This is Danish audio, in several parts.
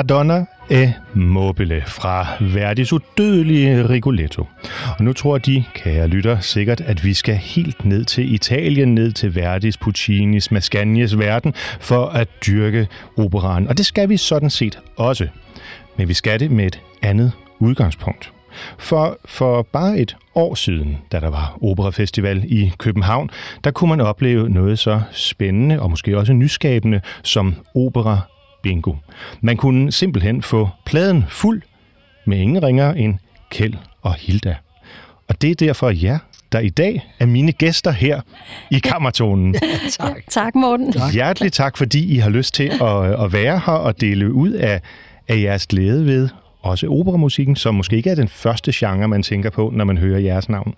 La Donna e eh, Mobile fra Verdis udødelige Rigoletto. Og nu tror de, kære lytter, sikkert, at vi skal helt ned til Italien, ned til Verdis, Puccinis, Mascagnes verden, for at dyrke operaen. Og det skal vi sådan set også. Men vi skal det med et andet udgangspunkt. For, for bare et år siden, da der var operafestival i København, der kunne man opleve noget så spændende og måske også nyskabende som opera bingo. Man kunne simpelthen få pladen fuld med ingen ringer end Kjeld og Hilda. Og det er derfor jer, der i dag er mine gæster her i Kammertonen. tak. tak, Morten. Tak. Hjertelig tak, fordi I har lyst til at, at være her og dele ud af, af jeres glæde ved også operamusikken, som måske ikke er den første genre, man tænker på, når man hører jeres navn.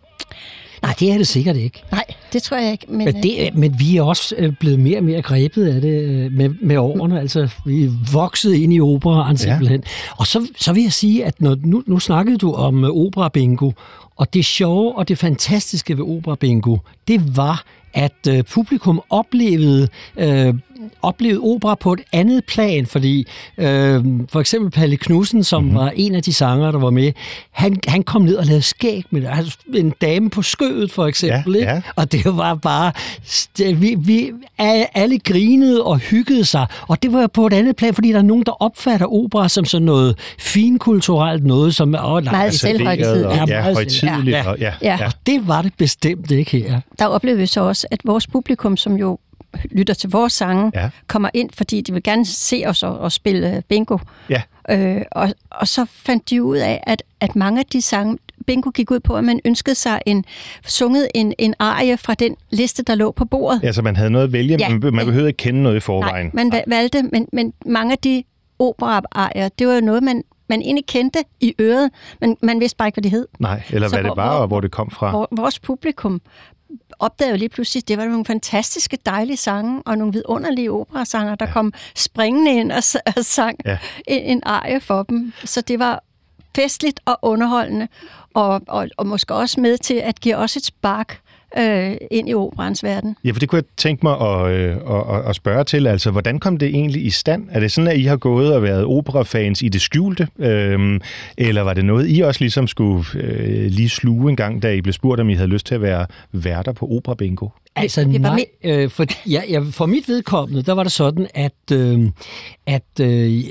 Nej, det er det sikkert ikke. Nej, det tror jeg ikke. Men, men, det, øh, men vi er også øh, blevet mere og mere grebet af det øh, med, med årene. Altså, vi er vokset ind i operaen simpelthen. Ja. Og så, så vil jeg sige, at når, nu, nu snakkede du om opera bingo, og det sjove og det fantastiske ved opera bingo, det var, at øh, publikum oplevede, øh, oplevede opera på et andet plan, fordi øh, for eksempel Palle Knudsen, som mm-hmm. var en af de sanger, der var med, han, han kom ned og lavede skæg med altså, en dame på skødet for eksempel, ja, ja. og det var bare, vi, vi alle grinede og hyggede sig, og det var på et andet plan, fordi der er nogen, der opfatter opera som sådan noget finkulturelt noget, som åh, nej, meget selvhøjtidligt. Ja, ja, højtidligt. Ja. Ja. Ja. ja. Og det var det bestemt ikke her. Der oplevede vi så også, at vores publikum, som jo lytter til vores sange, ja. kommer ind, fordi de vil gerne se os og, og spille bingo. Ja. Øh, og, og så fandt de ud af, at, at mange af de sange, bingo gik ud på, at man ønskede sig en sunget en, en arie fra den liste, der lå på bordet. Ja, så man havde noget at vælge, ja. man, man behøvede ikke kende noget i forvejen. Nej, man valgte, men, men mange af de opera det var jo noget, man, man egentlig kendte i øret, men man vidste bare ikke, hvad det hed. Nej, eller så hvad hvor, det var, og hvor det kom fra. Hvor, vores publikum opdagede lige pludselig, at det var nogle fantastiske, dejlige sange, og nogle vidunderlige operasanger, der ja. kom springende ind og, og sang ja. en, en arie for dem. Så det var festligt og underholdende, og, og, og måske også med til at give os et spark øh, ind i operans verden. Ja, for det kunne jeg tænke mig at, øh, at, at spørge til. Altså, hvordan kom det egentlig i stand? Er det sådan, at I har gået og været operafans i det skjulte? Øh, eller var det noget, I også ligesom skulle øh, lige sluge en gang, da I blev spurgt, om I havde lyst til at være værter på Opera Bingo? Altså nej, øh, for, ja, ja, for mit vedkommende, der var det sådan, at, øh, at øh,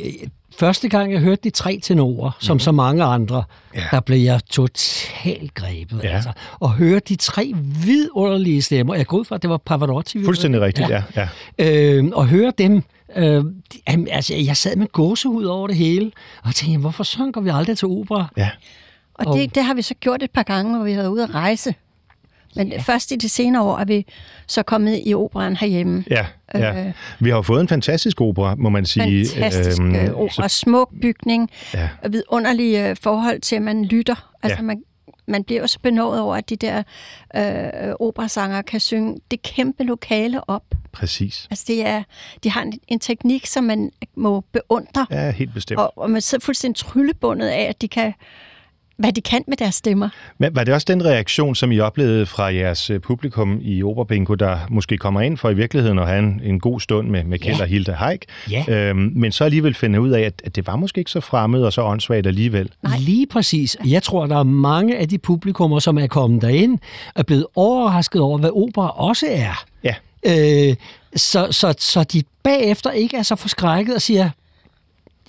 første gang, jeg hørte de tre tenorer, som mm. så mange andre, ja. der blev jeg totalt grebet. Ja. Altså. Og høre de tre vidunderlige stemmer. Jeg går ud fra, at det var Pavarotti. Fuldstændig rigtigt, ja. ja. ja. Øh, og høre dem Øh, altså, jeg sad med gåsehud over det hele, og tænkte, hvorfor sådan går vi aldrig til opera? Ja. Og, og det, det har vi så gjort et par gange, hvor vi har været ude at rejse. Men ja. først i de senere år er vi så kommet i operan herhjemme. Ja, ja. Øh, vi har jo fået en fantastisk opera, må man sige. Fantastisk øhm, opera. Så... Smuk bygning. Ja. Vidunderlige øh, forhold til, at man lytter. Altså, ja. man, man bliver også benået over, at de der øh, operasanger kan synge det kæmpe lokale op. Præcis. Altså det er, de har en, en teknik, som man må beundre. Ja, helt bestemt. Og, og man sidder fuldstændig tryllebundet af, at de kan hvad de kan med deres stemmer. Men var det også den reaktion, som I oplevede fra jeres øh, publikum i Opera Bingo, der måske kommer ind for i virkeligheden at have en, en god stund med, med Kjeld ja. og Hilde Haik, ja. øhm, men så alligevel finde ud af, at, at det var måske ikke så fremmed og så åndssvagt alligevel? Nej. Lige præcis. Jeg tror, der er mange af de publikummer, som er kommet derind, er blevet overrasket over, hvad opera også er. Ja. Øh, så, så, så de bagefter ikke er så forskrækket og siger,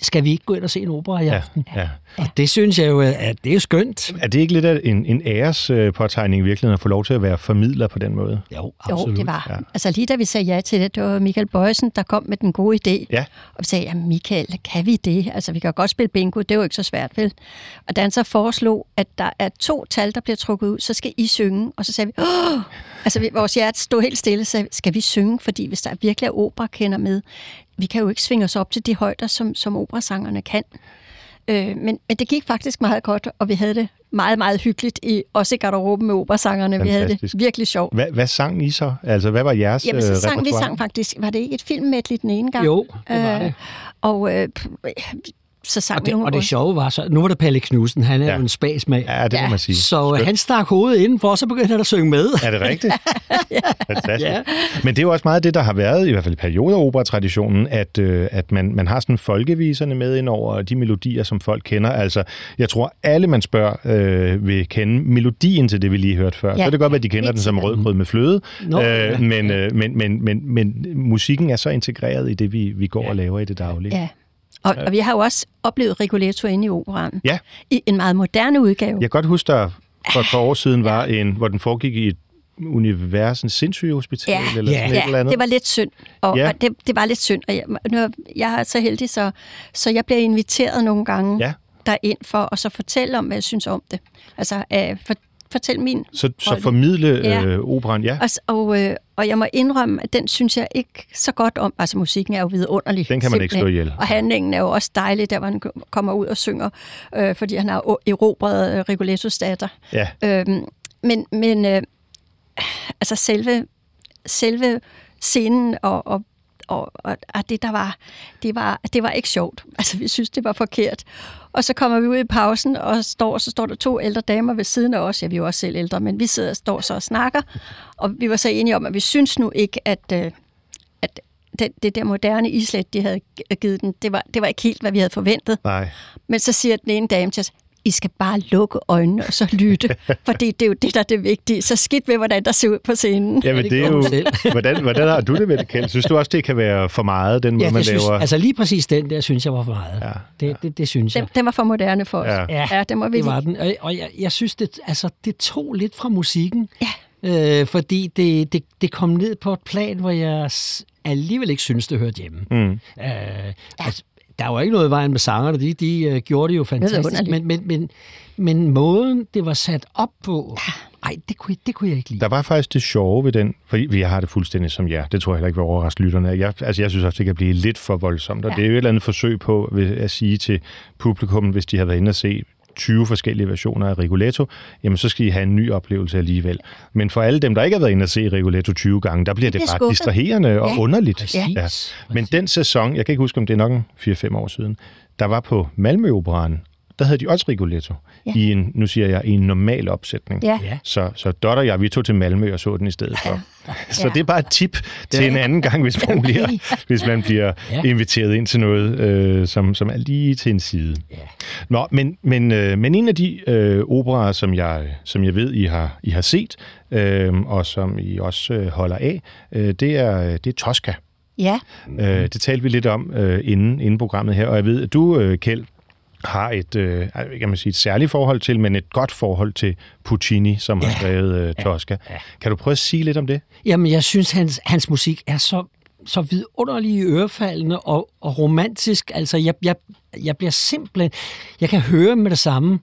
skal vi ikke gå ind og se en opera i aften? Ja, ja. Og det synes jeg jo, at det er skønt. Er det ikke lidt af en, en ærespåtegning i virkeligheden at få lov til at være formidler på den måde? Jo, absolut. Jo, det var. Ja. Altså lige da vi sagde ja til det, det var Michael Bøjsen, der kom med den gode idé. Ja. Og vi sagde, ja Michael, kan vi det? Altså vi kan godt spille bingo, det er jo ikke så svært, vel? Og da han så foreslog, at der er to tal, der bliver trukket ud, så skal I synge. Og så sagde vi, Åh! altså vi, vores hjerte stod helt stille, så skal vi synge? Fordi hvis der virkelig er opera kender med, vi kan jo ikke svinge os op til de højder, som, som operasangerne kan. Øh, men, men det gik faktisk meget godt, og vi havde det meget, meget hyggeligt, i, også i garderoben med operasangerne. Vi havde det virkelig sjovt. Hvad, hvad sang I så? Altså, hvad var jeres Jamen, så øh, sang, vi repertoire? sang faktisk, var det ikke et filmmedley den ene gang? Jo, det var Øh, det. Og øh, så sang Og det, nogle og det sjove var så, nu var det Palle Knudsen, han er Ja. ja. jo en spasmag. Ja, det må Ja, man sige. Så øh, han stak hovedet indenfor, og så begyndte han at synge med. Er det rigtigt? Fantastisk. Ja. Men det er jo også meget det, der har været, i hvert fald i perioder af operatraditionen, at, øh, at man, man har sådan folkeviserne med ind over de melodier, som folk kender. Altså, jeg tror, alle man spørger øh, vil kende melodien til det, vi lige hørte før. Ja. Så Ja, kan det godt være, at de kender helt den som rødgrød med fløde, Nå, øh, ja. men, øh, men, men, men, men musikken er så integreret i det, vi, vi går og laver i det daglige. Ja. Og, og vi har jo også oplevet Rigoletto inde i operan. Ja. I en meget moderne udgave. Jeg kan godt huske, der for et par år siden var en, hvor den foregik i et univers, en sindssyge hospital, Ja. eller Ja. et Ja, eller andet. det var lidt synd. Og, Ja. ja. og det, det var lidt synd. Og jeg, nu, er- jeg er så heldig, så, så jeg bliver inviteret nogle gange Ja. derind for at så fortælle om, hvad jeg synes om det. Altså, øh, for, fortæl min Så, så formidle Ja. øh, operan, ja. Og, og, øh, og jeg må indrømme, at den synes jeg ikke så godt om. Altså musikken er jo vidunderlig. Den kan man ikke slå simpelthen. ihjel. Og handlingen er jo også dejlig, der han kommer ud og synger, øh, fordi han har erobret øh, Rigolettos datter. Ja, Øhm, men men øh, altså selve, selve scenen og, og, og, og, og det, der var, det var, det var ikke sjovt. Altså, vi synes, det var forkert. Og så kommer vi ud i pausen, og står, så står der to ældre damer ved siden af os. Ja, vi er jo også selv ældre, men vi sidder og står så og snakker. Og vi var så enige om, at vi synes nu ikke, at, øh, at det, det der moderne islet, de havde givet den, det var, det var ikke helt, hvad vi havde forventet. nej. Men så siger den ene dame til os, I skal bare lukke øjnene og så lytte, for det, det er jo det, der er det vigtige. Så skidt med, hvordan der ser ud på scenen. Jamen, det det er jo... hvordan, hvordan har du det med det, Kjeld? Synes du også, det kan være for meget, den måde, Ja, man synes, laver? altså lige præcis den der, synes jeg var for meget. Ja, det, det, det synes jeg. Den, den var for moderne for os. Ja. Ja, ja det må vi det var den. Og, og jeg, jeg synes, det, altså, det tog lidt fra musikken. Ja. Øh, fordi det, det, det kom ned på et plan, hvor jeg alligevel ikke synes, det hørte hjemme. Mm. Øh, altså, der var ikke noget i vejen med sangerne, de, de uh, gjorde det jo fantastisk, Vidunderligt. men, men, men, men måden, det var sat op på, ej, det kunne, det kunne jeg ikke lide. Der var faktisk det sjove ved den, fordi vi har det fuldstændig som jer. Det tror jeg heller ikke vil overraske lytterne. Jeg, altså, jeg synes også, det kan blive lidt for voldsomt, og Ja. det er jo et eller andet forsøg på at sige til publikum, hvis de har været inde og se 20 forskellige versioner af Rigoletto, jamen så skal I have en ny oplevelse alligevel. Men for alle dem, der ikke har været inde og se Rigoletto 20 gange, der bliver det bliver ret skuffet. distraherende og Ja. underligt. Præcis. Men den sæson, jeg kan ikke huske, om det er nok en 4-5 år siden, der var på Malmø Operan, der havde de også Rigoletto Ja. i en, nu siger jeg, i en normal opsætning. Ja. Ja. Så, så Dot og jeg, vi tog til Malmø og så den i stedet for. Så Ja. det er bare et tip til en anden gang, hvis man bliver, hvis man bliver Ja. inviteret ind til noget, øh, som, som er lige til en side. Ja. Nå, men, men, øh, men en af de øh, operer, som jeg, som jeg ved, I har, I har set, øh, og som I også øh, holder af, øh, det, er, det er Tosca. Ja, Øh, det talte vi lidt om øh, inden, inden programmet her, og jeg ved, at du, øh, Kjeld, har et, øh, kan man sige, et særligt forhold til, men et godt forhold til Puccini, som har skrevet øh, Tosca. Kan du prøve at sige lidt om det? Jamen, jeg synes, hans, hans musik er så, så vidunderlig i ørefaldene og, og romantisk. Altså, jeg, jeg, jeg bliver simpelthen... Jeg kan høre med det samme,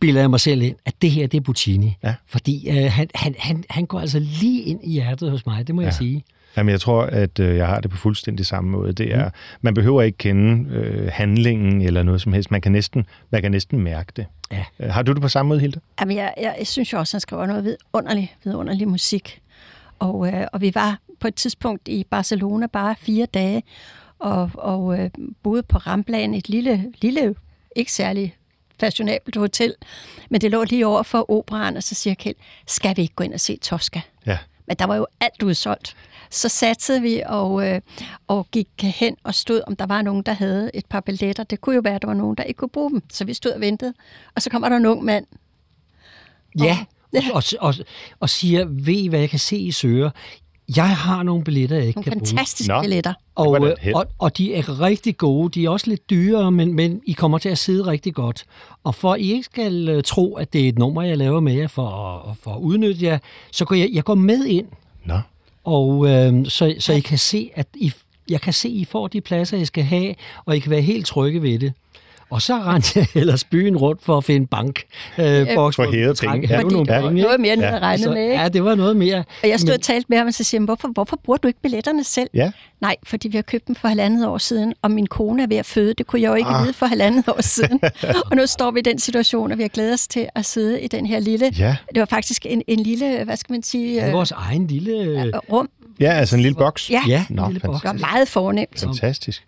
bilder jeg mig selv ind, at det her, det er Puccini. Ja. Fordi øh, han, han, han, han går altså lige ind i hjertet hos mig, det må ja. jeg sige. Jamen, jeg tror, at øh, jeg har det på fuldstændig samme måde. Det er, man behøver ikke kende øh, handlingen eller noget som helst. Man kan næsten, man kan næsten mærke det. Ja. Øh, Har du det på samme måde, Hilde? Jamen, jeg, jeg, jeg synes jo også, at han skriver noget vidunderlig, vidunderlig musik. Og, øh, og vi var på et tidspunkt i Barcelona bare fire dage, og, og øh, boede på Ramblan, et lille, lille, ikke særlig fashionabelt hotel, men det lå lige over for operan, og så siger Kjeld, skal vi ikke gå ind og se Tosca? Ja. Men der var jo alt udsolgt. Så satsede vi og, øh, og gik hen og stod, om der var nogen, der havde et par billetter. Det kunne jo være, at der var nogen, der ikke kunne bruge dem. Så vi stod og ventede. Og så kommer der en ung mand. Ja, og, og, og, og siger, ved I, hvad jeg kan se i søger? Jeg har nogle billetter, jeg ikke Nogle kan bruge. fantastiske Nå. billetter. Og, øh, og, og de er rigtig gode. De er også lidt dyrere, men, men I kommer til at sidde rigtig godt. Og for at I ikke skal øh, tro, at det er et nummer, jeg laver med jer for at, for at udnytte jer, så går jeg, jeg går med ind, Nå. Og øh, så, så I kan se, at I, jeg kan se, at I får de pladser, I skal have, og I kan være helt trygge ved det. Og så rendte jeg ellers byen rundt for at finde bank. Øh, boks, for hævet penge. Ja, nogle penge. Noget mere, end ja. jeg regnede med. Ikke? Ja, det var noget mere. Og jeg stod men... og talte med ham, og så siger hvorfor, hvorfor bruger du ikke billetterne selv? Ja. Nej, fordi vi har købt dem for halvandet år siden, og min kone er ved at føde. Det kunne jeg jo ikke ah. vide for halvandet år siden. og nu står vi i den situation, og vi har glædet os til at sidde i den her lille... Ja. Det var faktisk en, en lille, hvad skal man sige... Ja, vores egen lille... Rum. Ja, altså en lille boks. Ja, ja Nå, en lille boks. Det var meget fornemt. Fantastisk.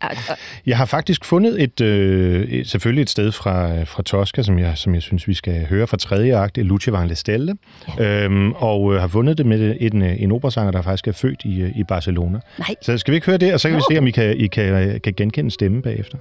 Jeg har faktisk fundet et, øh, selvfølgelig et sted fra, fra Tosca, som jeg, som jeg synes, vi skal høre fra tredje akt, Luce Van Stelle, ja. øhm, og øh, har fundet det med en, en operasanger, der faktisk er født i, i Barcelona. Nej. Så skal vi ikke høre det, og så kan jo. vi se, om I kan, I kan, kan genkende stemmen bagefter.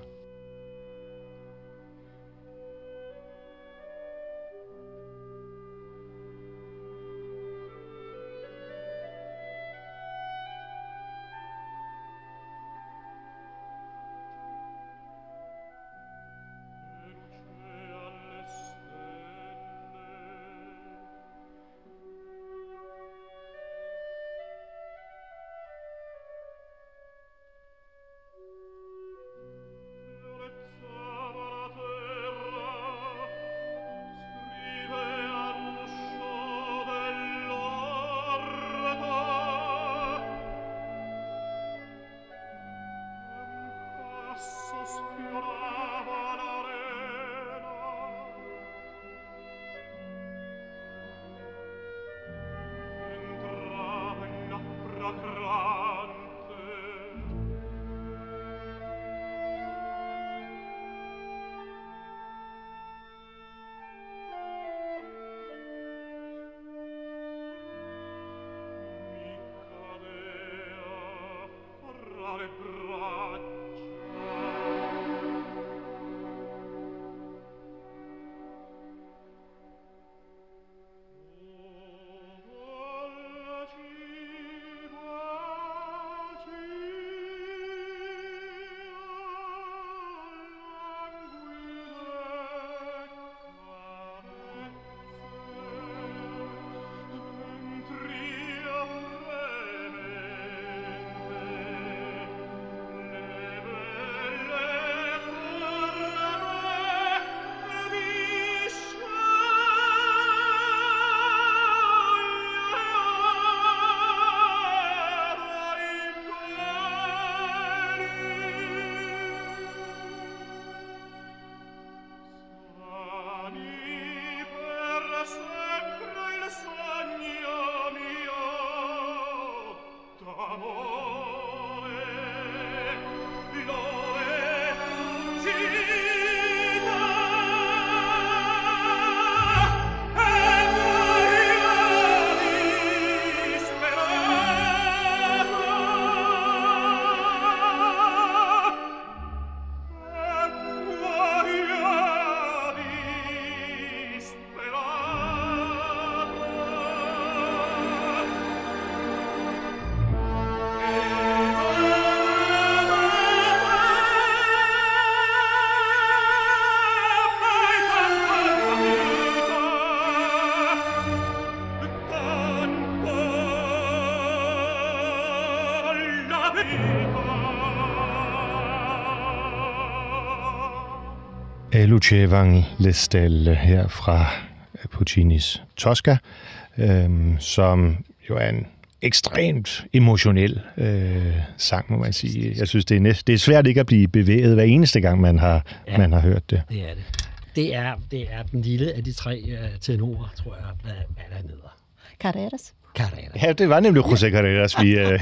Luce Van Lestelle her fra Puccinis Tosca, øhm, som jo er en ekstremt emotionel øh, sang, må man sige. Jeg synes, det er, næst, det er svært ikke at blive bevæget hver eneste gang, man har, ja, man har hørt det. Det er det. Det er, det er den lille af de tre uh, tenorer, tror jeg, hvad, hvad der hedder. Carreras. Carreras. Ja, det var nemlig José Carreras, vi, øh,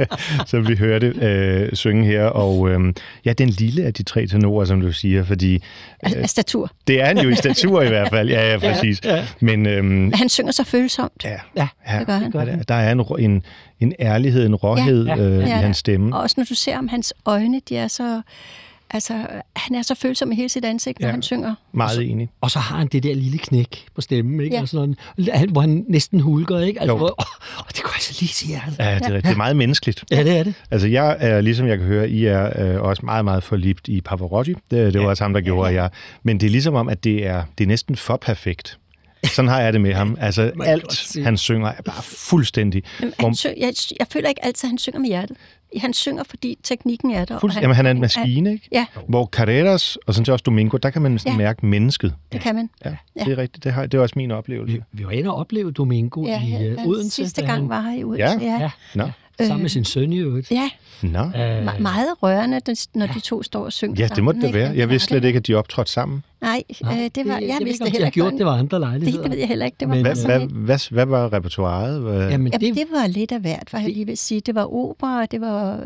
som vi hørte øh, synge her. Og øh, ja, den lille af de tre tenorer, som du siger, fordi... Øh, statur. Det er han jo i statur i hvert fald, ja, ja præcis. Ja, ja. Men, øh, han synger så følsomt. Ja, ja, ja det gør han. Der, der er en, en, en ærlighed, en råhed ja, ja, øh, i ja, hans stemme. Og også når du ser om hans øjne, de er så Altså, han er så følsom i hele sit ansigt, når ja, han synger. Meget og så, enig. Og så har han det der lille knæk på stemmen, ikke? Ja. Og sådan hvor han næsten hulker, ikke? Altså, hvor, oh, det kunne jeg så lige sige. Altså. Ja, det er, det er meget menneskeligt. Ja, det er det. Altså, jeg er, ligesom jeg kan høre, I er øh, også meget, meget forlibt i Pavarotti. Det, det var ja. også ham, der gjorde ja. jeg. Men det er ligesom om, at det er, det er næsten for perfekt Sådan har jeg det med ham. Altså, alt han synger er bare fuldstændig... Jamen, han syng, jeg, jeg føler ikke altid, at han synger med hjertet. Han synger, fordi teknikken er der. og Fuldstændig, jamen, han er en maskine, ikke? Ja, Hvor Carreras og sådan set også Domingo, der kan man Ja. mærke mennesket. det kan man. Ja, det er rigtigt. Det, har, det er også min oplevelse. Vi, vi var inde og opleve Domingo Ja, i ja, uh, ja, Odense. sidste gang han- var han i Odense. Ja? Ja, Ja, Nå, sammen med sin søn i øvrigt. ja. nå. Øh, Me- meget rørende, når de to står og synger Ja, det må det være. Jeg vidste slet ikke, at de optrådte sammen. Nej, Nej, øh, det var, jeg, jeg ved vidste ikke, om de heller har ikke. gjort det var andre det, lejligheder. det ved jeg heller ikke. Det var Men, Hvad, hvad, hvad, hvad var repertoireet? Hvad- Jamen, Jamen, det, det var lidt af hvert, hvad jeg lige vil sige. Det var opera, det var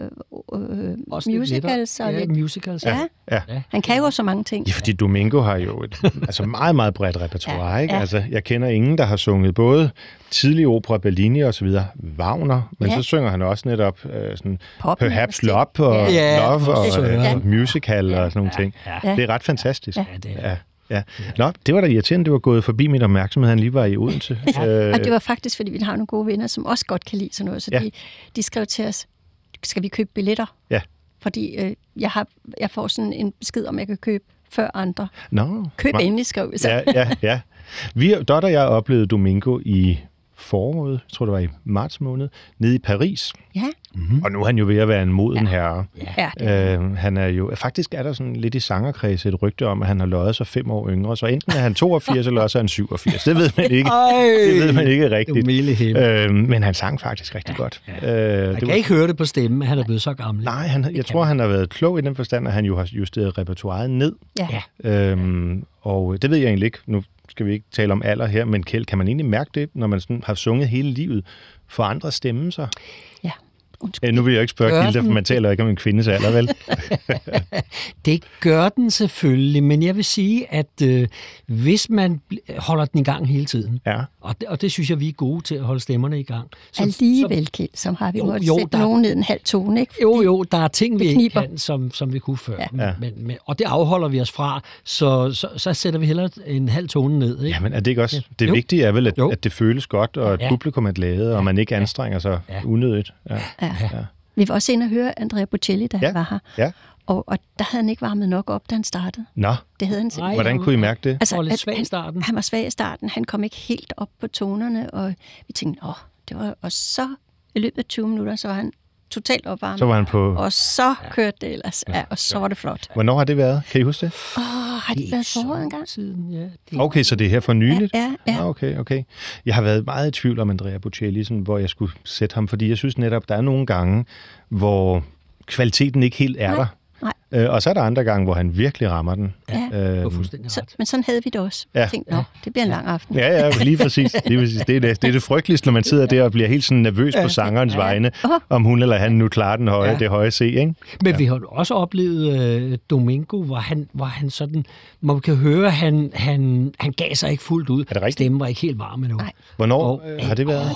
øh, også musicals og lidt... Ja, musicals. Ja. Ja. Han kan jo så mange ting. Ja, fordi Domingo har jo et altså meget, meget bredt repertoire, Ja, ikke? ja. Altså, jeg kender ingen, der har sunget både tidlig opera, Bellini og så videre, Wagner, men Ja. så synger han også netop øh, sådan Pop, Perhaps. Love og Ja. Ja, Love for og øh, musical og sådan nogle ting. Ja. Det er ret fantastisk. Ja. Ja, det er Ja. Ja. Nå, det var da irriterende, det var gået forbi min opmærksomhed, han lige var i Odense. Ja, og det var faktisk, fordi vi har nogle gode venner, som også godt kan lide sådan noget. Så Ja. de, de skrev til os, skal vi købe billetter? Ja. Fordi øh, jeg, har, jeg får sådan en besked om, jeg kan købe før andre. Nå, Køb endelig, skrev vi så. Ja, ja, ja. Vi, Dot og jeg oplevede Domingo i foråret, jeg tror det var i marts måned, nede i Paris. ja. Mm. Og nu er han jo ved at være en moden ja. herre. ja det, Øh, han er jo, faktisk er der sådan lidt i sangerkreds et rygte om, at han har løjet sig fem år yngre, så enten er han 82, eller også er han 87. Det ved man ikke. Ej, Det ved man ikke det er rigtigt. Øh, men han sang faktisk rigtig godt. Øh, Man det kan var, ikke høre det på stemmen, at han er blevet så gammel. nej, han, jeg tror, han har været klog i den forstand, at han jo har justeret repertoireet ned. ja. Ja. Øhm, og det ved jeg egentlig ikke. Nu skal vi ikke tale om alder her, men Kjeld, kan man egentlig mærke det, når man sådan har sunget hele livet? For andre stemme så? ja. Undskyld. Øh, nu vil jeg ikke spørge Gilda, for man taler ikke om en kvindes alder, vel? Det gør den selvfølgelig, men jeg vil sige, at øh, hvis man holder den i gang hele tiden, Ja. Og det, og det synes jeg, vi er gode til at holde stemmerne i gang. Alligevel, Kjeld, som har vi Jo, måttet jo, sætte der- nogen ned en halv tone, ikke? Jo, jo, der er ting, vi ikke kniber. kan, som, som vi kunne før. Ja. Men, Ja. men, og det afholder vi os fra, så, så, så sætter vi hellere en halv tone ned. Ikke? Jamen, er det ikke også? Det Jo. vigtige er vel, at, Jo. at det føles godt, og at Ja. publikum er glade, og man ikke anstrenger sig Ja. unødigt. Ja. Ja. Ja. Vi var også inde og høre Andrea Bocelli, da Ja. han var her. ja. Og, og der havde han ikke varmet nok op, da han startede. Nå, Det havde han simpelthen. Nej. hvordan kunne I mærke det? Altså, var lidt svag i han- starten. Han var svag i starten. Han kom ikke helt op på tonerne, og vi tænkte, åh, det var... Og så i løbet af 20 minutter, så var han totalt opvarmet. Så var han på... Og så kørte det ellers, ja, og så var det flot. Hvornår har det været? Kan I huske det? Åh, har de været foråret engang? Siden, ja. Det, Okay, så det er her for nyligt? Ja, ja. Ah, okay, okay. Jeg har været meget i tvivl om Andrea Bocelli, sådan, hvor jeg skulle sætte ham, fordi jeg synes netop, der er nogle gange, hvor kvaliteten ikke helt er Nej, der. Nej. Øh, og så er der andre gange, hvor han virkelig rammer den. Ja. Øhm, fuldstændig Så, men sådan havde vi det også. Ja. Jeg tænkte, nå, det bliver en lang aften. Ja, ja, lige præcis. Lige præcis. Det, er det, det er det frygteligste, når man sidder der og bliver helt sådan nervøs på sangerens vegne, Åh. om hun eller han nu klarer den høje, Ja. det høje C, ikke? Men vi har også oplevet øh, Domingo, hvor han, hvor han sådan, man kan høre, han, han, han gav sig ikke fuldt ud. Er det rigtigt? Stemmen var ikke helt varm endnu. Nej. Hvornår Og- øh, har det været?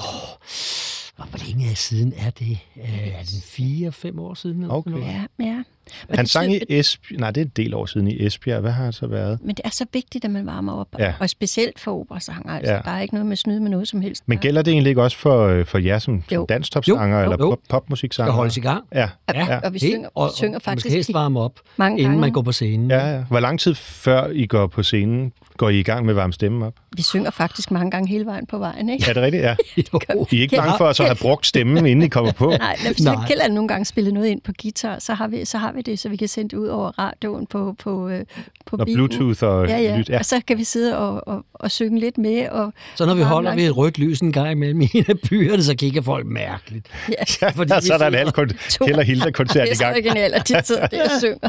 Og hvor længe siden er det? Øh, er det fire-fem år siden? eller Okay. sådan noget? Ja, ja. Men Han det sang i synes- Esbjerg. Nej, det er en del år siden i Esbjerg. Hvad har han så været? Men det er så vigtigt, at man varmer op. Ja. Og specielt for operasanger. Altså, Ja. Der er ikke noget med snyd med noget som helst. Men gælder det egentlig ikke også for, øh, for jer som, som jo, eller jo. pop, popmusiksanger? Skal holdes i gang. Ja, Ja, og vi synger, og, vi synger og, faktisk Man skal helst varme op, mange inden gange. man går på scenen. ja, ja. Hvor lang tid før I går på scenen, går I i gang med at varme stemmen op? Vi synger faktisk mange gange hele vejen på vejen, ikke? Er det rigtigt? Ja. Jo. I er ikke bange for at så have brugt stemmen, inden I kommer på? Nej, når Nej. Nej. Kjeld nogle gange spillet noget ind på guitar, så har vi, så har vi det, så vi kan sende det ud over radioen på, på, øh, på Og bilen. Bluetooth og Ja, ja. lyd. Ja. Og så kan vi sidde og, og, og synge lidt med. Og, Så når vi holder langt- ved et rødt lys en gang imellem i en af byerne, så kigger folk mærkeligt. Ja, Fordi Ja, vi så er der en halv og Hilda-koncert i det er så gang. originalt, at de sidder der og synger.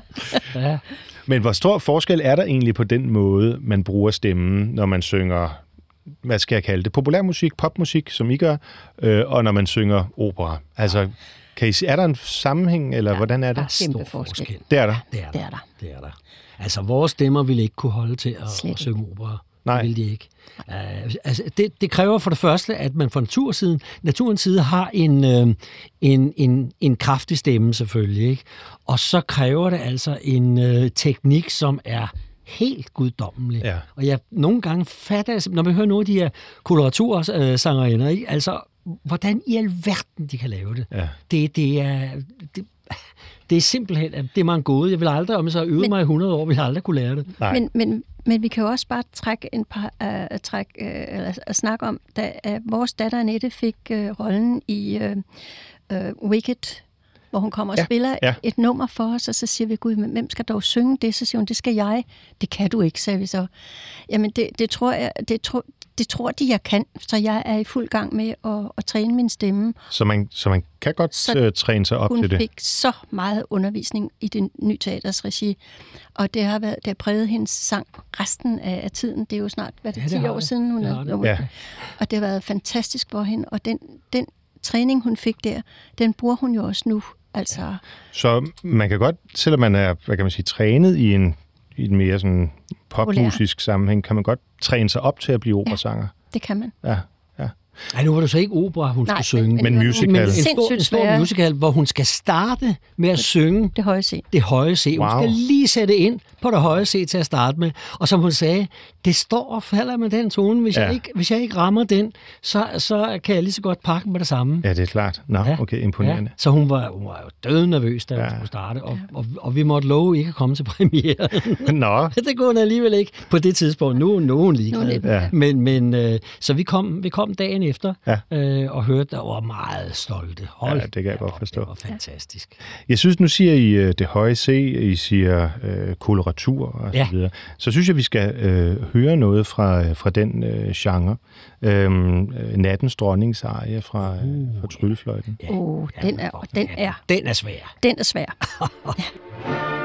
Ja. Men hvor stor forskel er der egentlig på den måde, man bruger stemmen, når man synger, hvad skal jeg kalde det, populærmusik, popmusik, som I gør, øh, og når man synger opera? Altså, kan I, se- er der en sammenhæng, eller ja, hvordan er der er det? kæmpe Stor forskel. forskel. Det er der. Det er Det der. er der. Det er der. Altså, vores stemmer ville ikke kunne holde til at, at synge opera. Nej. Det ville de ikke. Uh, altså, det, det kræver for det første, at man fra natursiden, naturens side har en, øh, en, en, en kraftig stemme selvfølgelig. Ikke? Og så kræver det altså en øh, teknik, som er helt guddommelig. Ja. Og jeg nogle gange fatter, når man hører nogle af de her koloratursangerinder, ikke? altså hvordan i alverden de kan lave det. Ja. Det, det er... Det, det er simpelthen, det er mig en gåde. Jeg vil aldrig, om jeg så har øvet men, mig i 100 år, vil jeg aldrig kunne lære det. Nej. Men, men, men vi kan jo også bare trække en par, uh, træk, uh, eller, uh, snakke om, da uh, vores datter Annette fik uh, rollen i uh, uh, Wicked, hvor hun kommer og ja, spiller ja. et nummer for os, og så siger vi, gud, men hvem skal dog synge det? Så siger hun, det skal jeg. Det kan du ikke, sagde vi så. Jamen, det, det tror jeg, det, tror, det tror de, jeg kan, så jeg er i fuld gang med at, at træne min stemme. Så man, så man kan godt så øh, træne sig op til det? Hun fik så meget undervisning i det nye teaters regi, og det har, været, det har præget hendes sang resten af, tiden. Det er jo snart hvad det, ja, 10 år det. siden, hun er ja. Og det har været fantastisk for hende, og den, den træning, hun fik der, den bruger hun jo også nu. Altså, så man kan godt, selvom man er hvad kan man sige, trænet i en, i en mere sådan popmusisk sammenhæng, kan man godt træne sig op til at blive operasanger? Ja, det kan man. Ja. Nej, nu var det så ikke opera, hun Nej, skulle synge. Men, men musical. Men en stor, en stor musical, hvor hun skal starte med at synge det høje C. Det høje C. Wow. Hun skal lige sætte ind på det høje C til at starte med. Og som hun sagde, det står og falder med den tone. Hvis, ja. jeg, ikke, hvis jeg ikke rammer den, så, så kan jeg lige så godt pakke med det samme. Ja, det er klart. Nå, ja. okay, imponerende. Ja. Så hun var, hun var jo død nervøs, da ja. hun skulle starte. Og, og, og, vi måtte love ikke at komme til premiere. Nå. det kunne hun alligevel ikke på det tidspunkt. Nu, nu er hun ligeglad. Ja. Men, men, øh, så vi kom, vi kom dagen efter. Ja. Øh, øh, og hørte, der var meget stolte. Hold, ja, det kan jeg godt forstå. Det var fantastisk. Jeg synes, nu siger I uh, det høje C, I siger uh, koloratur og ja. så videre. Så synes jeg, vi skal uh, høre noget fra, fra den uh, genre. Um, Nattens dronningsarie fra, uh, fra Tryllefløjten. Ja. Oh, den er, den er, den er svær. Den er svær.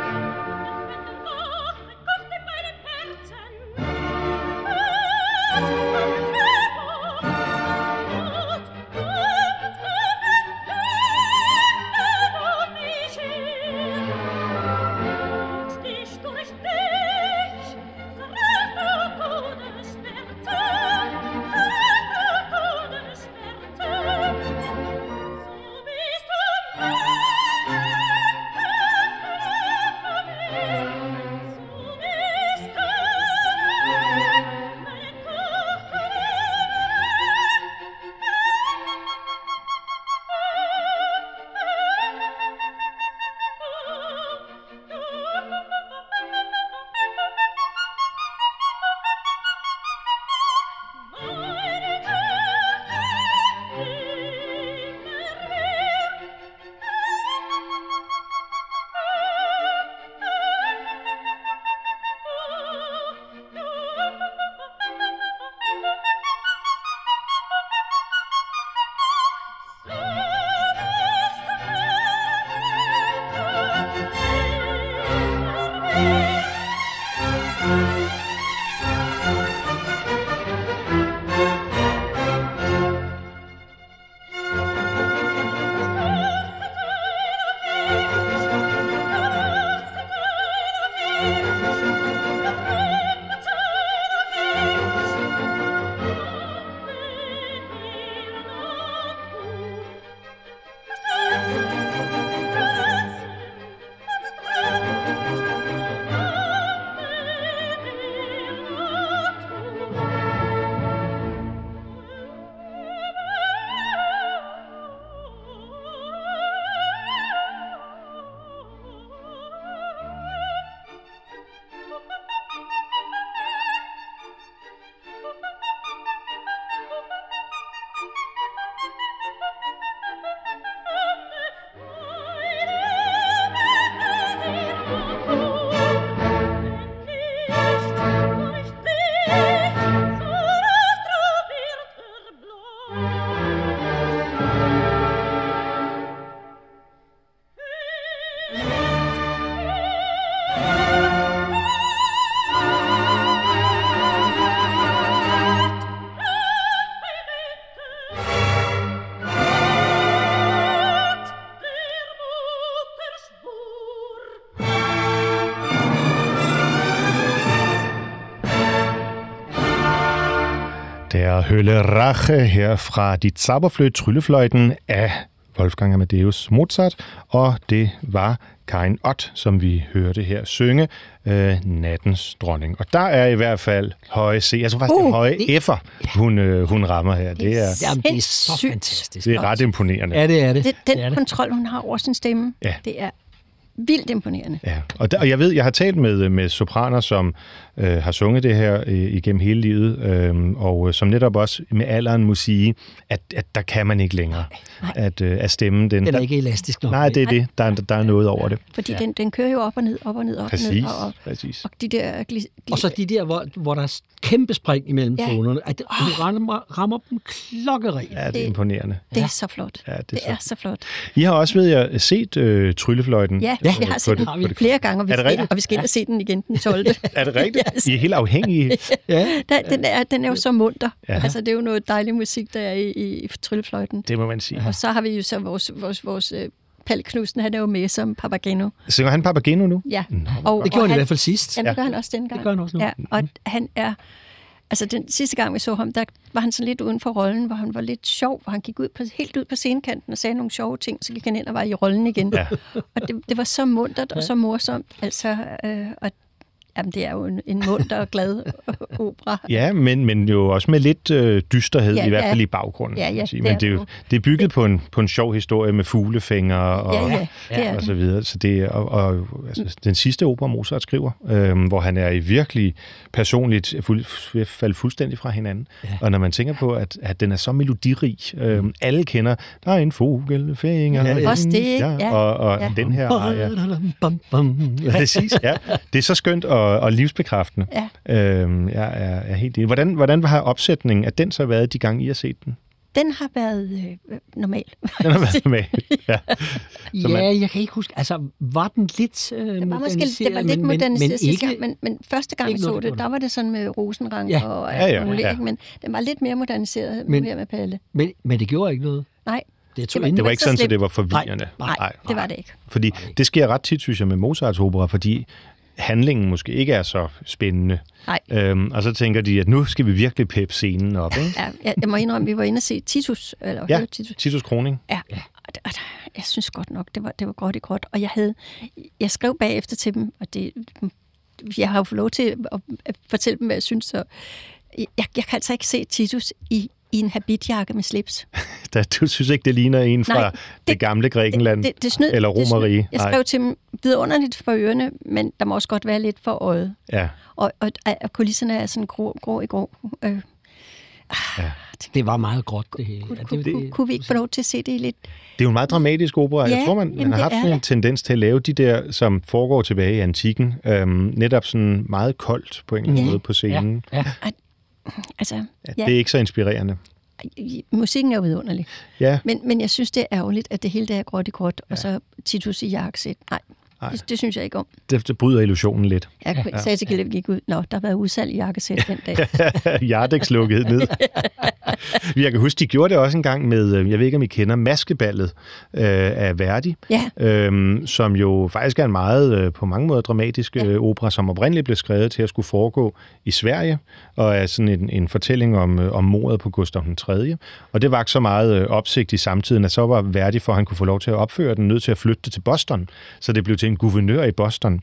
Hølle Rache her fra dit Zauberfløjt Tryllefløjten af Wolfgang Amadeus Mozart, og det var Karin Ott, som vi hørte her synge øh, Nattens Dronning. Og der er i hvert fald høje C. Jeg tror faktisk, uh, det høje F'er, hun, øh, hun rammer her. Det er, Jamen, det er så fantastisk. det er ret imponerende. Ja, det er det. Den, den det er det. kontrol, hun har over sin stemme, Ja. det er vildt imponerende. Ja, og, der, og jeg ved, jeg har talt med, med sopraner, som øh, har sunget det her øh, igennem hele livet, øh, og øh, som netop også med alderen må sige, at, at der kan man ikke længere. Nej. At, øh, at stemmen, den... Den er ikke elastisk nok. Nej, det er det. Der, er- der er noget over det. Fordi Ja. den, den kører jo op og ned, op og ned, op og Præcis, ned. Og, og, præcis. og de der... Gli, gli, Og så de der, hvor, hvor der er kæmpe spring imellem Ja. tonerne, at hun rammer, rammer dem klokkeret. Ja, det er det- imponerende. det er så flot. Ja, det er det så- er så flot. I har også, ved jeg, set øh, Tryllefløjten. Ja, Ja, vi øh, har set det- flere gange, og vi, Er skal, og vi skal ind og se den igen den 12. Er det rigtigt? Yes. I er helt afhængige. Ja. Der, den, er, den er jo så munter. Ja. Altså, det er jo noget dejlig musik, der er i, i, tryllefløjten. Det må man sige. Og så har vi jo så vores, vores, vores uh, Palle Knudsen, han er jo med som Papageno. Synger han Papageno nu? Ja. Nå, og, Det gjorde og han i hvert fald sidst. Jamen, det gør han også dengang. Det gør han også nu. Ja, og han er... Altså, den sidste gang, vi så ham, der var han sådan lidt uden for rollen, hvor han var lidt sjov, hvor han gik ud på, helt ud på scenekanten og sagde nogle sjove ting, så gik han ind og var i rollen igen. Ja. Og det, det var så muntert og så morsomt. Altså, øh, og jamen, det er jo en, en munter og glad opera. Ja, men, men jo også med lidt øh, dysterhed, Ja, i hvert ja. fald i baggrunden. Ja, ja, sige. det Men er det er, jo, det er bygget på en, på en sjov historie med fuglefænger og, Ja, ja, er og så videre. Så det er, og, og altså, den sidste opera, Mozart skriver, øhm, hvor han er i virkelig personligt fuld, faldt fuldstændig fra hinanden. Ja. Og når man tænker på, at, at den er så melodirig, øhm, alle kender, der er en fuglefænger. Ja, ja. Også det? Ja, Ja. og, og Ja. den her aria. Bam. Præcis, ja. Det er så skønt og, og livsbekræftende. Ja. Øhm, jeg er, er helt enig. Hvordan, hvordan har opsætningen af den så været de gange, I har set den? Den har været øh, normal. Den har været med. Ja. Så man- Ja, jeg kan ikke huske. Altså, var den lidt øh, Det var måske det var lidt men, men, moderniseret men ikke, gang, men, men første gang vi ikke så det, der var det sådan med rosenrang Ja. og Ja, ja, muligt, ja. men den var lidt mere moderniseret Men- men, her med Palle. men, men det gjorde ikke noget. Nej, Det tog var-. Det var ikke så sådan, at det var forvirrende. Nej, nej, det var det ikke. Fordi det sker ret tit, synes jeg, med Mozarts opera, fordi handlingen måske ikke er så spændende. Nej. Øhm, og så tænker de, at nu skal vi virkelig peppe scenen op. Ikke? Ja, jeg, jeg må indrømme, vi var inde og se Titus, eller Ja, Titus. Titus Kroning. Ja, og, det- og, der- jeg synes godt nok, det var, det var godt i godt. Og jeg havde, jeg skrev bagefter til dem, og det, jeg har jo fået lov til at, at fortælle dem, hvad jeg synes. Så jeg, jeg kan altså ikke se Titus i, i en habitjakke med slips. Da, du synes ikke, det ligner en fra Nej, det, det gamle Grækenland Det, det eller det snød. Romerige? Jeg skrev til dem vidunderligt for ørerne, men der må også godt være lidt for øjet. Ja. Og, og, og kulisserne er sådan grå, grå i grå. Øh, Det var meget gråt, det hele. kunne, Ja, kunne, det, kunne, kunne vi ikke få lov til at se det i lidt? Det er jo en meget dramatisk opera. jeg Ja, tror, man, man har haft sådan en tendens til at lave de der, som foregår tilbage i antikken, øhm, netop sådan meget koldt på en eller anden Ja. måde på scenen. ja. Altså, Ja, ja, Det er ikke så inspirerende. musikken er jo vidunderlig. Ja, Men, men jeg synes, det er ærgerligt, at det hele det er gråt i gråt, ja. og så Titus i jakkesæt. Nej, Nej. Det, det synes jeg ikke om. det, det bryder illusionen lidt. Jeg ja. sagde til Gille, vi gik ud. Nå, der har været udsalg i jakkesæt den dag. Jardex lukkede ned. jeg kan huske, de gjorde det også en gang med, øh, jeg ved ikke, om I kender Maskeballet øh, af Verdi, Ja, øhm, som jo faktisk er en meget, øh, på mange måder dramatisk Ja. øh, opera, som oprindeligt blev skrevet til at skulle foregå i Sverige, og er sådan en, en fortælling om, øh, om mordet på Gustav den 3. Og det var så meget øh, opsigt i samtiden, at så var Verdi, for at han kunne få lov til at opføre den, nødt til at flytte til Boston. Så det blev til en guvernør i Boston.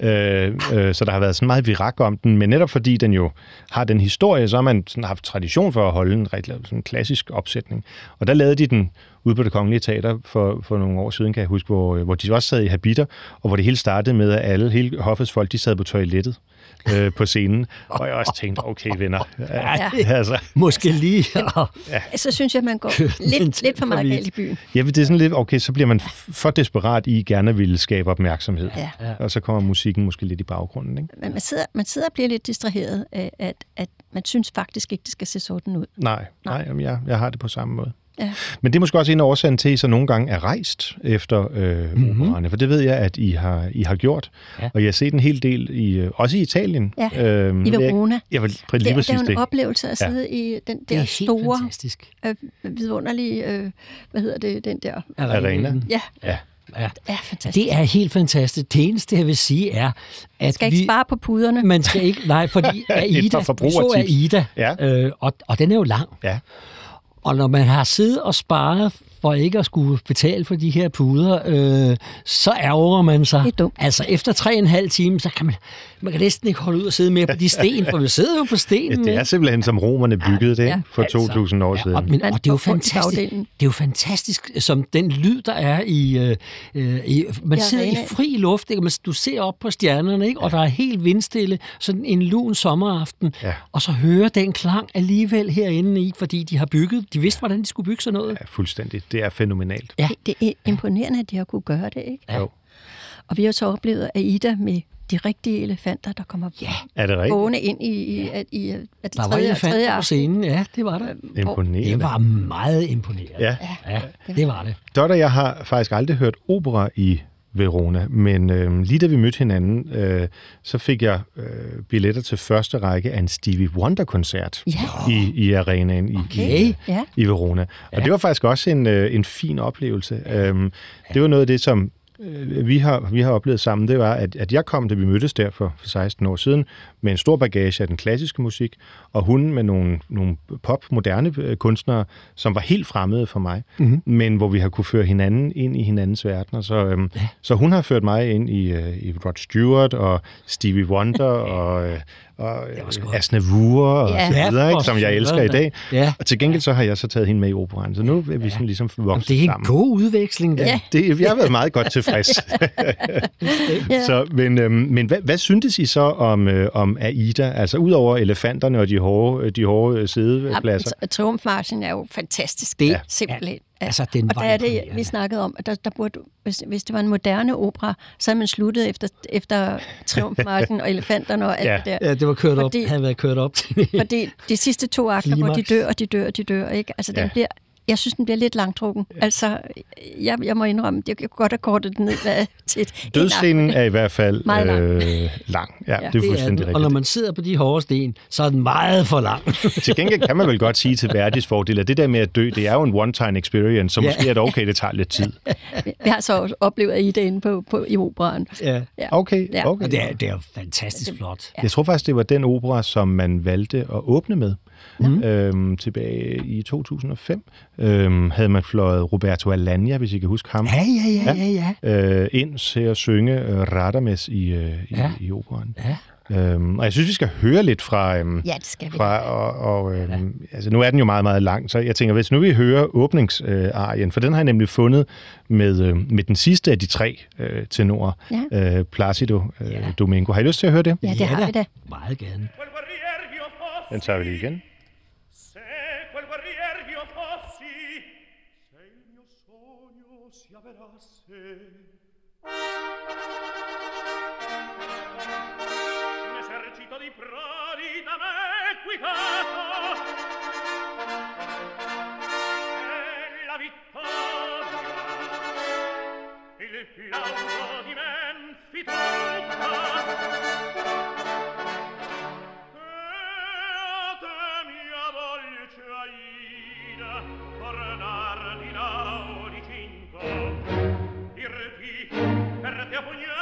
Øh, øh, så der har været sådan meget virak om den, men netop fordi den jo har den historie, så har man sådan haft tradition for at holde en rigtig sådan en klassisk opsætning. Og der lavede de den ude på det kongelige teater for, for nogle år siden, kan jeg huske, hvor, øh, hvor de også sad i habiter, og hvor det hele startede med, at alle, hele hoffets folk, de sad på toilettet øh, på scenen. Og jeg også tænkte, okay venner, ja. altså, Måske lige. Og, så synes jeg, man går lidt, lidt for meget galt i byen. ja, det er sådan lidt, okay, så bliver man for desperat i gerne at ville skabe opmærksomhed. Ja. Og så kommer musikken måske lidt i baggrunden, ikke? Men man sidder, man sidder og bliver lidt distraheret af, at, at man synes faktisk ikke, det skal se sådan ud. Nej, nej, jamen, jeg, jeg har det på samme måde. Ja. Men det er måske også en af årsagen til, at I så nogle gange er rejst efter øh, mm-hmm. opererne, for det ved jeg, at I har, I har gjort. Ja. Og jeg har set en hel del, i, øh, også i Italien. Ja, øhm, I jeg- Verona. Jeg var lige Det, det præcis er en det. oplevelse at Ja. sidde i den det er der helt store, fantastisk. øh, vidunderlige, øh, hvad hedder det, den der... Arena. Ja, Ja. Ja. ja fantastisk. Det er helt fantastisk. Det eneste, jeg vil sige, er, at skal ikke vi, spare på puderne. man skal ikke, nej, fordi Aida, så forbrugertips. Aida, Ja. øh, og, og den er jo lang. Ja. Og når man har siddet og sparet for ikke at skulle betale for de her puder, øh, så ærger man sig. Det er dumt. Altså efter tre og en halv time, så kan man, man kan næsten ikke holde ud og sidde mere på de sten, for vi sidder jo på Ja, stenen. det er simpelthen som romerne byggede det Ja. for Altså, 2.000 år Ja, siden. og, men, og det er jo fantastisk. Det er jo fantastisk, som den lyd, der er i... Øh, øh, i man Ja, sidder i fri luft, ikke? Man- du ser op på stjernerne, ikke? og der er helt vindstille, sådan en lun sommeraften, Ja. og så hører den klang alligevel herinde i, fordi de har bygget, de vidste, hvordan de skulle bygge sådan noget. Ja, fuldstændig. Det er fænomenalt. Ja. Det, det er imponerende, at de har kunne gøre det, ikke? Jo. Og vi har så oplevet Aida med de rigtige elefanter, der kommer ja. Er det gående ind i, i, i, i, i det Der var tredje, tredje elefanter på aften. scenen, ja, det var der. Imponerende. Det var meget imponerende. Ja. ja det var det. Dot og jeg har faktisk aldrig hørt opera i Verona, men øh, lige da vi mødte hinanden, øh, så fik jeg øh, billetter til første række af en Stevie Wonder-koncert Ja. i, i arenaen i, Okay. i, Ja. i Verona. Og Ja. det var faktisk også en, øh, en fin oplevelse. Øhm, det var noget af det, som vi har, vi har oplevet sammen, det var, at, at jeg kom, da vi mødtes der for, for 16 år siden, med en stor bagage af den klassiske musik, og hun med nogle, nogle pop-moderne øh, kunstnere, som var helt fremmede for mig, mm-hmm. men hvor vi har kunne føre hinanden ind i hinandens verdener. Så, øhm, ja. så hun har ført mig ind i, øh, i Rod Stewart og Stevie Wonder og, øh, og øh, Asnavour og Ja. så videre, Ja, ikke, som jeg elsker i dag. Ja. Og til gengæld så har jeg så taget hende med i operan, så nu er vi sådan ligesom vokset Det er en sammen. god udveksling, der. Ja. Det, jeg har været meget godt tilfreds. Ja. så, men øhm, men hvad, hvad syntes I så om, øh, om Aida? Altså udover elefanterne og de hårde, de hårde øh, sædepladser. Ja, Triumfmarchen er jo fantastisk. Det- Det, simpelthen. Ja. altså, den og der er det, vi snakkede om, at der, der burde, hvis, hvis det var en moderne opera, så havde man sluttet efter, efter Triumfmarchen og elefanterne og alt Ja. det der. Ja, det var kørt op, Fordi- havde været kørt op. Fordi de sidste to akter, hvor de dør, og de dør, og de dør, ikke? Altså, den Ja. bliver, jeg synes, den bliver lidt langtrukken. Altså, jeg, jeg må indrømme, jeg kan godt have kortet den ned hvad, til et, en Dødsscenen er i hvert fald Meget lang. øh, lang. Ja, Ja. det er Det er fuldstændig den. Og når man sidder på de hårde sten, så er den meget for lang. Til gengæld kan man vel godt sige til Verdis fordel, at det der med at dø, det er jo en one-time experience, så Ja. måske er det okay, det tager lidt tid. Vi har så også oplevet, at I er inde på, på, i operaen. ja. Ja. Okay, Ja. okay. Og det er, det er jo fantastisk flot. Jeg tror faktisk, det var den opera, som man valgte at åbne med. Mm. Øhm, tilbage i 2005 øhm, havde man fløjet Roberto Alagna, hvis I kan huske ham, Ja, ja, ja, ja, ja. øh, ind til at synge øh, Radames i, øh, i, Ja. i operaen. Ja. Øhm, og jeg synes, vi skal høre lidt fra... Øhm, Ja, det skal vi. fra og, og øhm, altså, nu er den jo meget, meget lang, så jeg tænker, hvis nu vi hører åbningsarien, for den har jeg nemlig fundet med, øh, med den sidste af de tre øh, tenorer, Ja. øh, Placido øh, Domingo. Har I lyst til at høre det? Ja, det har vi da. Meget gerne. Den tager vi lige igen. avrà sé. Un esercito di prodi da me guidato e la vittoria il plauso di men tutta 结婚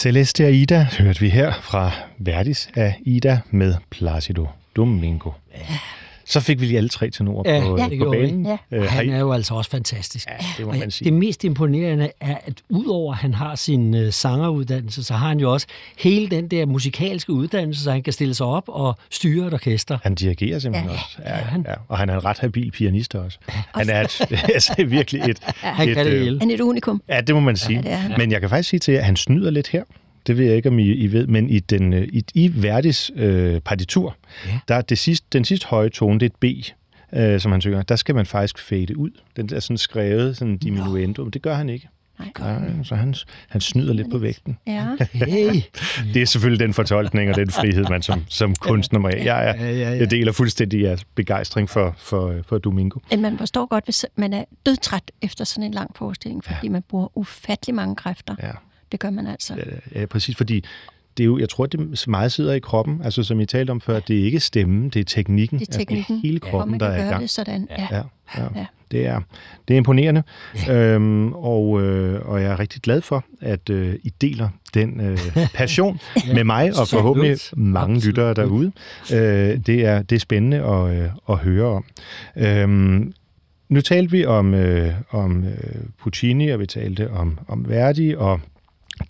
Celeste og Ida hørte vi her fra Verdis af Ida med Placido Domingo. Så fik vi lige alle tre tenorer Ja, på, ja, på banen. Ja. Øh, Han er jo altså også fantastisk. Ja, det må Og man sige. Det mest imponerende er, at udover at han har sin øh, sangeruddannelse, så har han jo også hele den der musikalske uddannelse, så han kan stille sig op og styre et orkester. Han dirigerer simpelthen Ja, også. Ja, han. ja. Og han er en ret habil pianist også. Han er et, altså, virkelig et... Han et, kan det øh, hele. Han er et unikum. Ja, det må man sige. Ja. Men jeg kan faktisk sige til jer, at han snyder lidt her. Det ved jeg ikke, om I, I ved, men i, den, øh, i, i Verdis øh, partitur, Ja. der er det sidste, den sidste høje tone, det er et B, øh, som han synger. Der skal man faktisk fade ud. Den der sådan skrevet, sådan diminuendo, men det gør han ikke. Nej. Ja, så han, han snyder lidt på vægten. Ja. Hey. Det er selvfølgelig den fortolkning og den frihed, man som, som kunstner må have. Jeg, er, Ja, ja, ja. jeg deler fuldstændig jeres begejstring for, for, for Domingo. Man forstår godt, hvis man er dødtræt efter sådan en lang forestilling, fordi man bruger ufattelig mange kræfter. Ja. Det gør man altså. Ja, præcis, fordi det er jo, jeg tror, det meget sidder i kroppen. Altså, som I talte om før, det er ikke stemmen, det er teknikken. Det er teknikken, Altså, det er hele kroppen, man der er i gang. det sådan. Ja. Ja, ja. Ja. Det, er, det er imponerende, øhm, og, øh, og jeg er rigtig glad for, at øh, I deler den øh, passion med mig, og forhåbentlig mange Absolut. lyttere derude. Øh, det, er, det er spændende at, øh, at høre om. Øhm, nu talte vi om, øh, om øh, Puccini, og vi talte om, om Verdi, og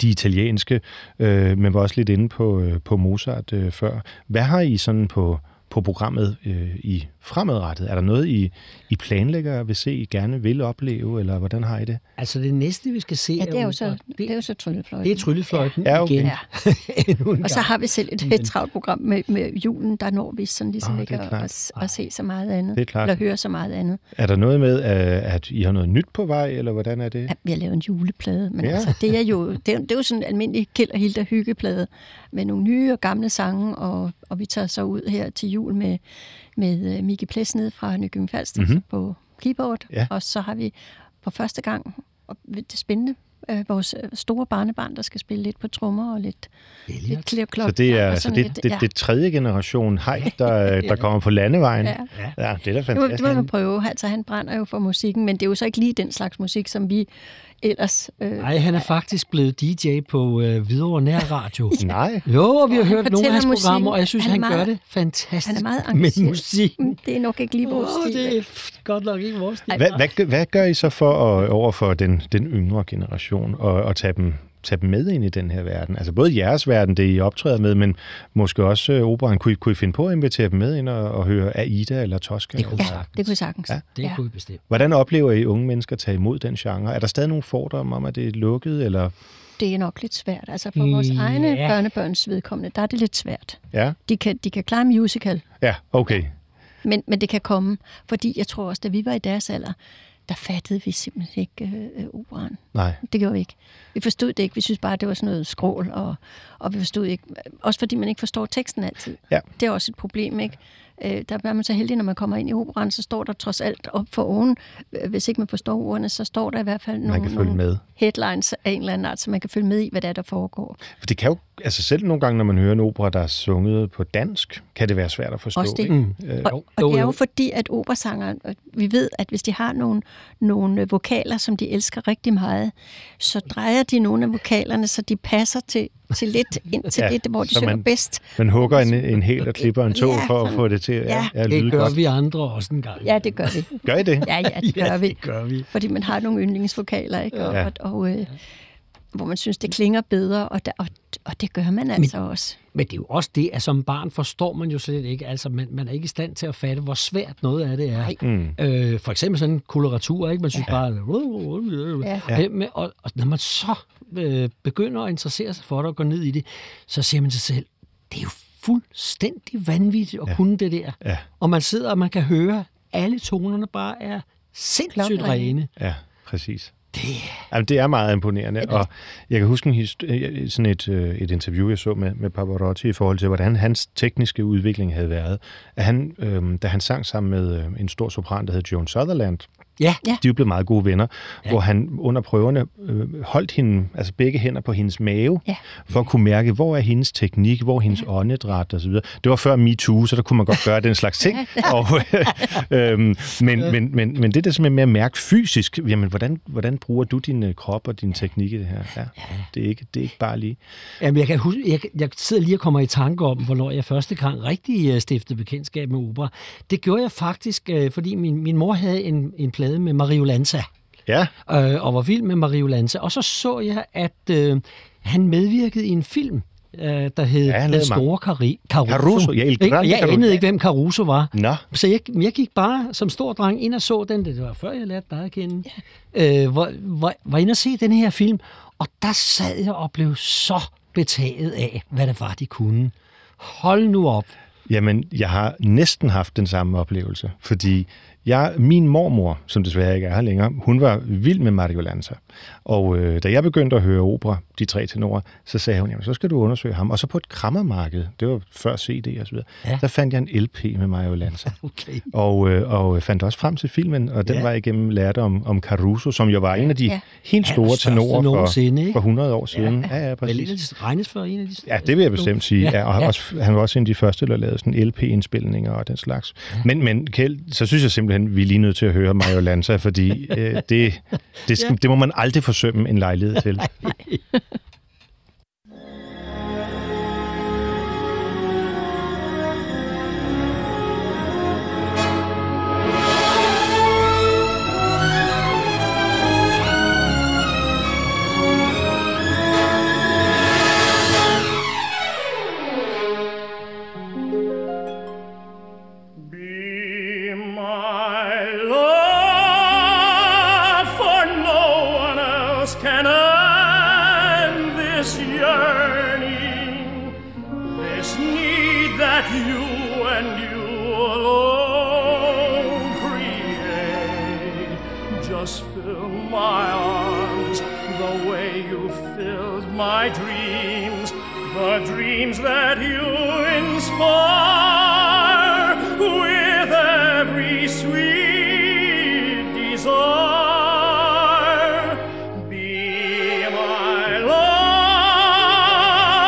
de italienske, øh, men var også lidt inde på, øh, på Mozart øh, før. Hvad har I sådan på, på programmet øh, i fremadrettet? Er der noget, I, I planlægger vil se, I gerne vil opleve, eller hvordan har I det? Altså det næste, vi skal se, Ja, det er jo så, opera. det er jo så tryllefløjten. det er tryllefløjten Ja, okay. igen. Ja. Og så har vi selv et, et travlt program med, med julen, der når vi sådan ligesom Ah, ikke det at, at, at se så meget andet. Det er klart. Eller høre så meget andet. Er der noget med, at, I har noget nyt på vej, eller hvordan er det? Ja, vi har lavet en juleplade, men Ja. ja. altså, det er jo det er, det er jo sådan en almindelig Kjeld og Hilda hyggeplade med nogle nye og gamle sange, og, og vi tager så ud her til jul med, med uh, Miki Ples nede fra Nykøbing Falster Mhm. mm-hmm. på keyboard, Ja. og så har vi for første gang, og det er spændende, øh, vores øh, store barnebarn, der skal spille lidt på trommer og lidt, lidt klirklok. Så det er, så det, lidt, det, det, det tredje generation hej, der, der kommer på landevejen. Ja. ja det er da Det må, det fantastisk. må man prøve. Altså, han brænder jo for musikken, men det er jo så ikke lige den slags musik, som vi ellers... Øh, Nej, han er faktisk blevet DJ på øh, Hvidovre Nær Radio. Nej, Jo, og vi har hørt nogle af hans fortæller programmer, musikken. og jeg synes, Han han, han gør meget- det fantastisk han er meget med engageret. musikken. Det er nok ikke lige vores Åh, stil. det er godt nok ikke vores stil. hvad, hvad, gør- hvad gør I så for at, over for den, den yngre generation og, og tage, dem, tage dem med ind i den her verden? Altså både jeres verden, det I optræder med, men måske også øh, operan. Kunne I, kunne I finde på at invitere dem med ind og, og høre Aida eller Tosca? Det kunne eller? Ja, sagtens. det kunne vi sagtens. Ja. Det ja. kunne vi bestemt. Hvordan oplever I unge mennesker tage imod den genre? Er der stadig nogle fordomme om, at det er lukket? Eller? Det er nok lidt svært. Altså for vores Ja. egne børnebørns vedkommende, der er det lidt svært. Ja, De kan, de kan klare musical, ja okay. men, men det kan komme. Fordi jeg tror også, da vi var i deres alder, der fattede vi simpelthen ikke øh, øh, operaen. Nej. Det gjorde vi ikke. Vi forstod det ikke. Vi synes bare, det var sådan noget skrål, og, og vi forstod ikke... Også fordi man ikke forstår teksten altid. Ja. Det er også et problem, ikke? Øh, der er man så heldig, når man kommer ind i operan, så står der trods alt op for oven. Øh, Hvis ikke man forstår ordene, så står der i hvert fald nogle, kan følge nogle med. headlines af en eller anden art, så man kan følge med i, hvad der, er, der foregår. For det kan jo, altså selv nogle gange, når man hører en opera, der er sunget på dansk, kan det være svært at forstå. Også det. Ikke? Mm. Øh, Og, og jo, det er jo fordi, at operasangeren, vi ved, at hvis de har nogle, nogle vokaler, som de elsker rigtig meget, så drejer de nogle af vokalerne, så de passer til, til lidt ind til Ja, ja, det, hvor de synger man- bedst. man hugger en, en hel og klipper en tog Ja, for at få det til at Ja. ja, lyde Det gør godt. vi andre også en gang. Ja, det gør vi. Gør I det? Ja, ja, det gør vi. det gør vi. Fordi man har nogle yndlingsvokaler, ikke? Og, Ja. og, og øh, hvor man synes, det klinger bedre, og, der, og, og det gør man altså også. Men det er jo også det, at som barn forstår man jo slet ikke. Altså, man, man er ikke i stand til at fatte, hvor svært noget af det er. Mm. Øh, for eksempel sådan en koloratur, ikke? Man synes ja. bare... Ja. Men, og, og når man så øh, begynder at interessere sig for det og går ned i det, så siger man til sig selv, det er jo fuldstændig vanvittigt at Ja. kunne det der. Ja. Og man sidder, og man kan høre, alle tonerne bare er sindssygt rene. Ja, præcis. Det, Jamen, det er meget imponerende, og jeg kan huske en hist- sådan et, øh, et interview, jeg så med, med Pavarotti i forhold til, hvordan hans tekniske udvikling havde været. At han, øh, da han sang sammen med øh, en stor sopran, der hed Joan Sutherland, Ja. Ja. De er blevet meget gode venner, ja. hvor han under prøverne øh, holdt hende, altså begge hænder på hendes mave, Ja. for at kunne mærke, hvor er hendes teknik, hvor er hendes ja. åndedræt osv. Det var før MeToo, så der kunne man godt gøre den slags ting. og, øhm, men, men, men, men det der simpelthen med at mærke fysisk, jamen, hvordan, hvordan bruger du din øh, krop og din teknik i det her? Ja, det, er ikke, det er ikke bare lige. Jamen, jeg, kan huske, jeg, jeg sidder lige og kommer i tanke om, hvornår jeg første gang rigtig øh, stiftede bekendtskab med opera. Det gjorde jeg faktisk, øh, fordi min, min mor havde en, en plade med Mario Lanza, Ja, øh, og var vild med Mario Lanza. Og så så jeg, at øh, han medvirkede i en film, øh, der hed Ja, Den Store Cari- Caruso. Caruso, ja, El Ikke? Jeg Caruso. anede ikke, hvem Caruso var. nå. Så jeg, jeg gik bare som stor dreng ind og så den, det var før jeg lærte dig at kende, øh, hvor, hvor, var inde og se den her film, og der sad jeg og blev så betaget af, hvad det var, de kunne. Hold nu op. Jamen, jeg har næsten haft den samme oplevelse, fordi jeg, min mormor, som desværre ikke er her længere, hun var vild med Mario Lanza. Og øh, da jeg begyndte at høre opera, de tre tenorer, så sagde hun, jamen så skal du undersøge ham. Og så på et krammermarked, det var før CD og så videre, Ja. ja. der fandt jeg en LP med Mario Lanza. Okay. Og, øh, og fandt også frem til filmen, og den Ja. ja. var igennem lærte om, om Caruso, som jo var en af de Ja. ja. helt store Allerstørste tenorer nogensinde, for, ikke? for 100 år siden. Ja, ja, ja Vel, præcis. de, regnes for en af de... Ja, det vil jeg bestemt sige. Ja, Ja, og ja. Også, han var også en af de første, der lavede sådan LP-indspilninger og den slags. Ja. Men, men Kjeld, så synes jeg simpelthen, vi er lige nødt til at høre Mario Lanza, fordi øh, det, det, skal, det må man aldrig forsømme en lejlighed til. Dreams that you inspire with every sweet desire. Be my love,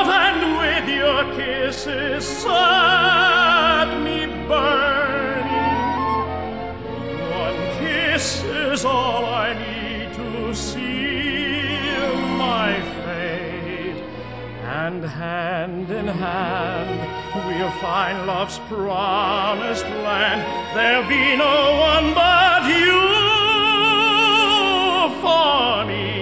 and with your kisses set me burning. One kiss is all I need to seal and hand in hand we'll find love's promised land. There'll be no one but you for me.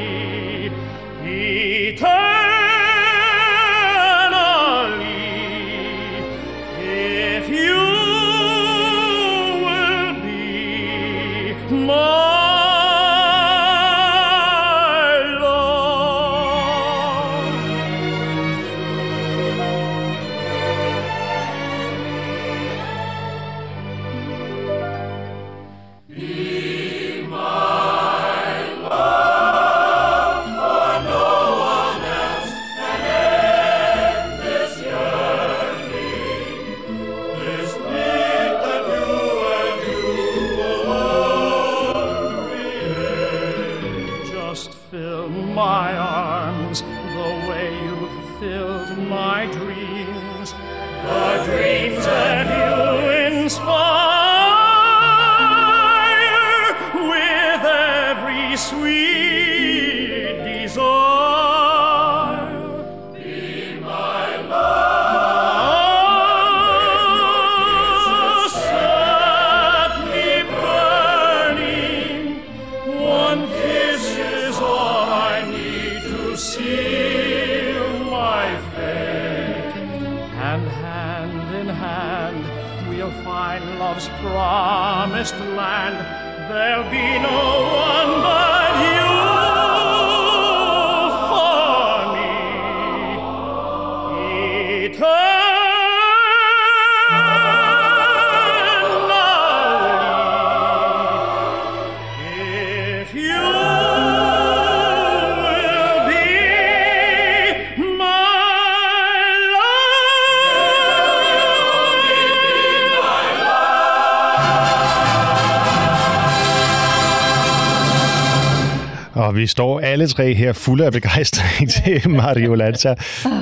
Vi står alle tre her fulde af begejstring til Mario Lanza.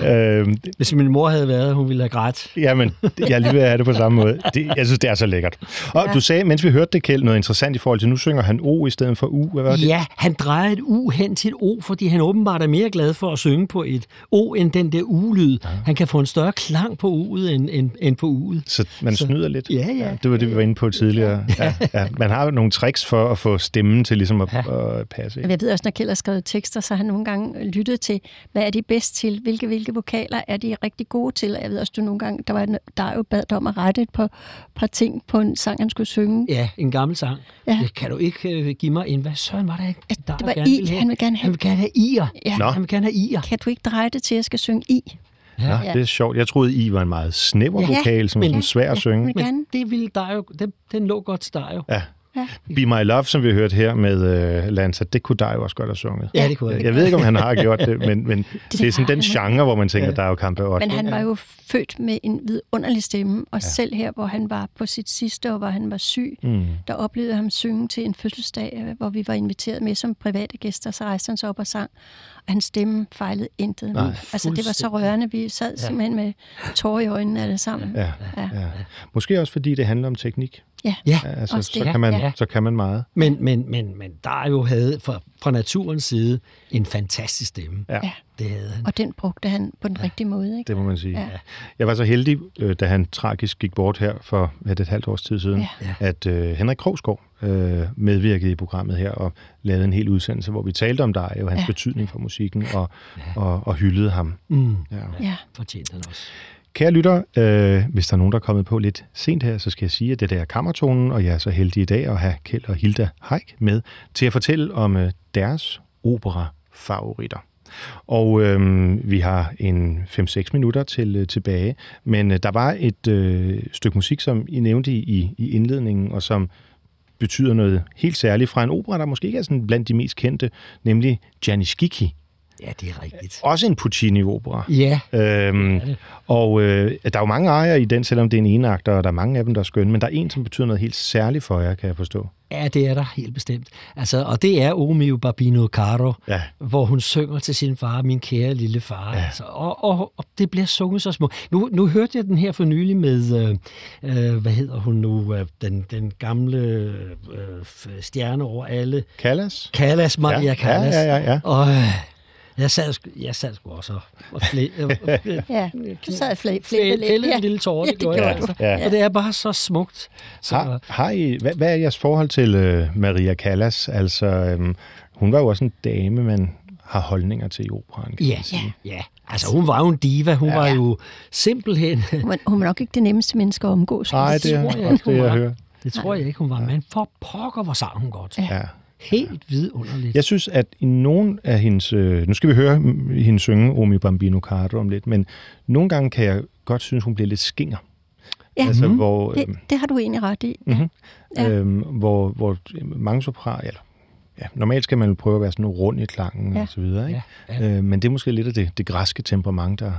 øhm, Hvis min mor havde været, hun ville have grædt. Jamen, jeg lige ved at have det på samme måde. Det, jeg synes, det er så lækkert. Og ja. du sagde, mens vi hørte det, Kjeld, noget interessant i forhold til, nu synger han O i stedet for U. Hvad var det? Ja, han drejer et U hen til et O, fordi han åbenbart er mere glad for at synge på et O end den der U-lyd. Ja. Han kan få en større klang på U'et end, end, end på U'et. Så man så, snyder lidt? Ja, ja. Det var det, vi var inde på tidligere. Ja, ja. Man har nogle tricks for at få stemmen til ligesom at, ja. at passe. Ikke? Jeg ved også, når Kjeld har skrevet tekster, så har han nogle gange lyttet til, hvad er de bedst til? Hvilke, hvilke vokaler er de rigtig gode til? Jeg ved også, du nogle gange, der var der er jo bad om at rette et par, par ting på en sang, han skulle synge. Ja, en gammel sang. Ja. Det kan du ikke uh, give mig en, hvad søren var der ikke? Der det var i, han vil gerne have. Han vil gerne have i'er. Ja. Nå. Han vil gerne have i'er. Kan du ikke dreje det til, at jeg skal synge i? Ja. ja, det er sjovt. Jeg troede, I var en meget snæver ja. vokal, som er svær at synge. Ja, men det ville dig jo, den, den lå godt til dig jo. Ja. Ja. Be My Love, som vi har hørt her med uh, Lanza, det kunne dig jo også godt have sunget. Ja, det kunne jeg. Jeg ved ikke, om han har gjort det, men, men det, det er sådan den genre, hvor man tænker, ja. der er jo kampe også. Men han var jo født med en vidunderlig stemme, og ja. selv her, hvor han var på sit sidste år, hvor han var syg, mm. der oplevede ham synge til en fødselsdag, øh, hvor vi var inviteret med som private gæster, så rejste han sig op og sang, og hans stemme fejlede intet. Nej, altså, det var så rørende. Vi sad ja. simpelthen med tårer i øjnene alle sammen. Ja, ja. Ja. Måske også, fordi det handler om teknik. Ja, ja altså, så, kan man, ja. Så kan man meget. Men, men, men, men der er jo havde fra, fra naturens side en fantastisk stemme. Ja. Det havde han. Og den brugte han på den ja. rigtige måde. Ikke? Det må man sige. Ja. Jeg var så heldig, øh, da han tragisk gik bort her for et, et halvt års tid siden, ja. at uh, Henrik Krogsgaard uh, medvirkede i programmet her og lavede en hel udsendelse, hvor vi talte om dig og hans ja. betydning for musikken og, ja. og, og hyldede ham. Mm. Ja. ja, fortjente han også. Kære lytter, øh, hvis der er nogen, der er kommet på lidt sent her, så skal jeg sige, at det der er kammertonen, og jeg er så heldig i dag at have Kjeld og Hilda Heik med til at fortælle om øh, deres opera-favoritter. Og øh, vi har en 5-6 minutter til øh, tilbage, men øh, der var et øh, stykke musik, som I nævnte i, i indledningen, og som betyder noget helt særligt fra en opera, der måske ikke er sådan blandt de mest kendte, nemlig Janis Gicki Ja, det er rigtigt. Også en Puccini-opera. Ja. Øhm. Og øh, der er jo mange ejere i den, selvom det er en enakter, og der er mange af dem, der er skønne, men der er en, som betyder noget helt særligt for jer, kan jeg forstå. Ja, det er der helt bestemt. Altså, og det er Omio Barbino Caro, ja. hvor hun synger til sin far, min kære lille far. Ja. Altså, og, og, og det bliver sunget så små. Nu, nu hørte jeg den her for nylig med, øh, øh, hvad hedder hun nu, øh, den, den gamle øh, stjerne over alle. Callas? Callas, Maria ja. Callas. Ja, ja, ja. ja. Og, øh, jeg sad, jeg sad sgu også og flæ, ja, du sad og flæ, flæ, lidt. en lille tårer, det, ja, det gjorde jeg. Altså. Ja. Og det er bare så smukt. Så, har, har I, hvad, hvad er jeres forhold til uh, Maria Callas? Altså, um, hun var jo også en dame, man har holdninger til i operaen, kan ja, sige. Ja, ja. Altså, hun var jo en diva. Hun ja. var jo simpelthen... Hun, hun var nok ikke det nemmeste menneske at omgås. Nej, det, det tror jeg ikke, det, jeg hører. Det tror jeg ikke, hun var. Men for pokker, hvor sang hun godt. Ja. Helt vidunderligt. Jeg synes, at i nogen af hendes... Øh, nu skal vi høre hende synge Omi Bambino Cardo om lidt, men nogle gange kan jeg godt synes, hun bliver lidt skinger. Ja, altså, mm. hvor, det, øhm, det har du egentlig ret i. Mm-hmm, ja. Øhm, hvor, hvor mange sopran... Eller, ja, normalt skal man prøve at være sådan rund i klangen ja. og så videre. Ikke? Ja, ja. Øh, men det er måske lidt af det, det græske temperament, der,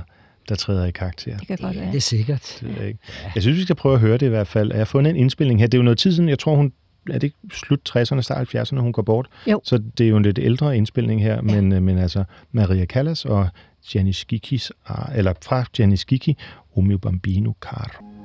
der træder i karakter. Det kan godt være. Det er sikkert. Det er ikke. Jeg synes, vi skal prøve at høre det i hvert fald. Jeg har fundet en indspilning her. Det er jo noget tid siden, jeg tror, hun er det ikke slut 60'erne, start 70'erne, hun går bort? Jo. Så det er jo en lidt ældre indspilning her, ja. men, øh, men altså Maria Callas og Janis Gikis, eller fra Janis Giki, Omeo Bambino Car.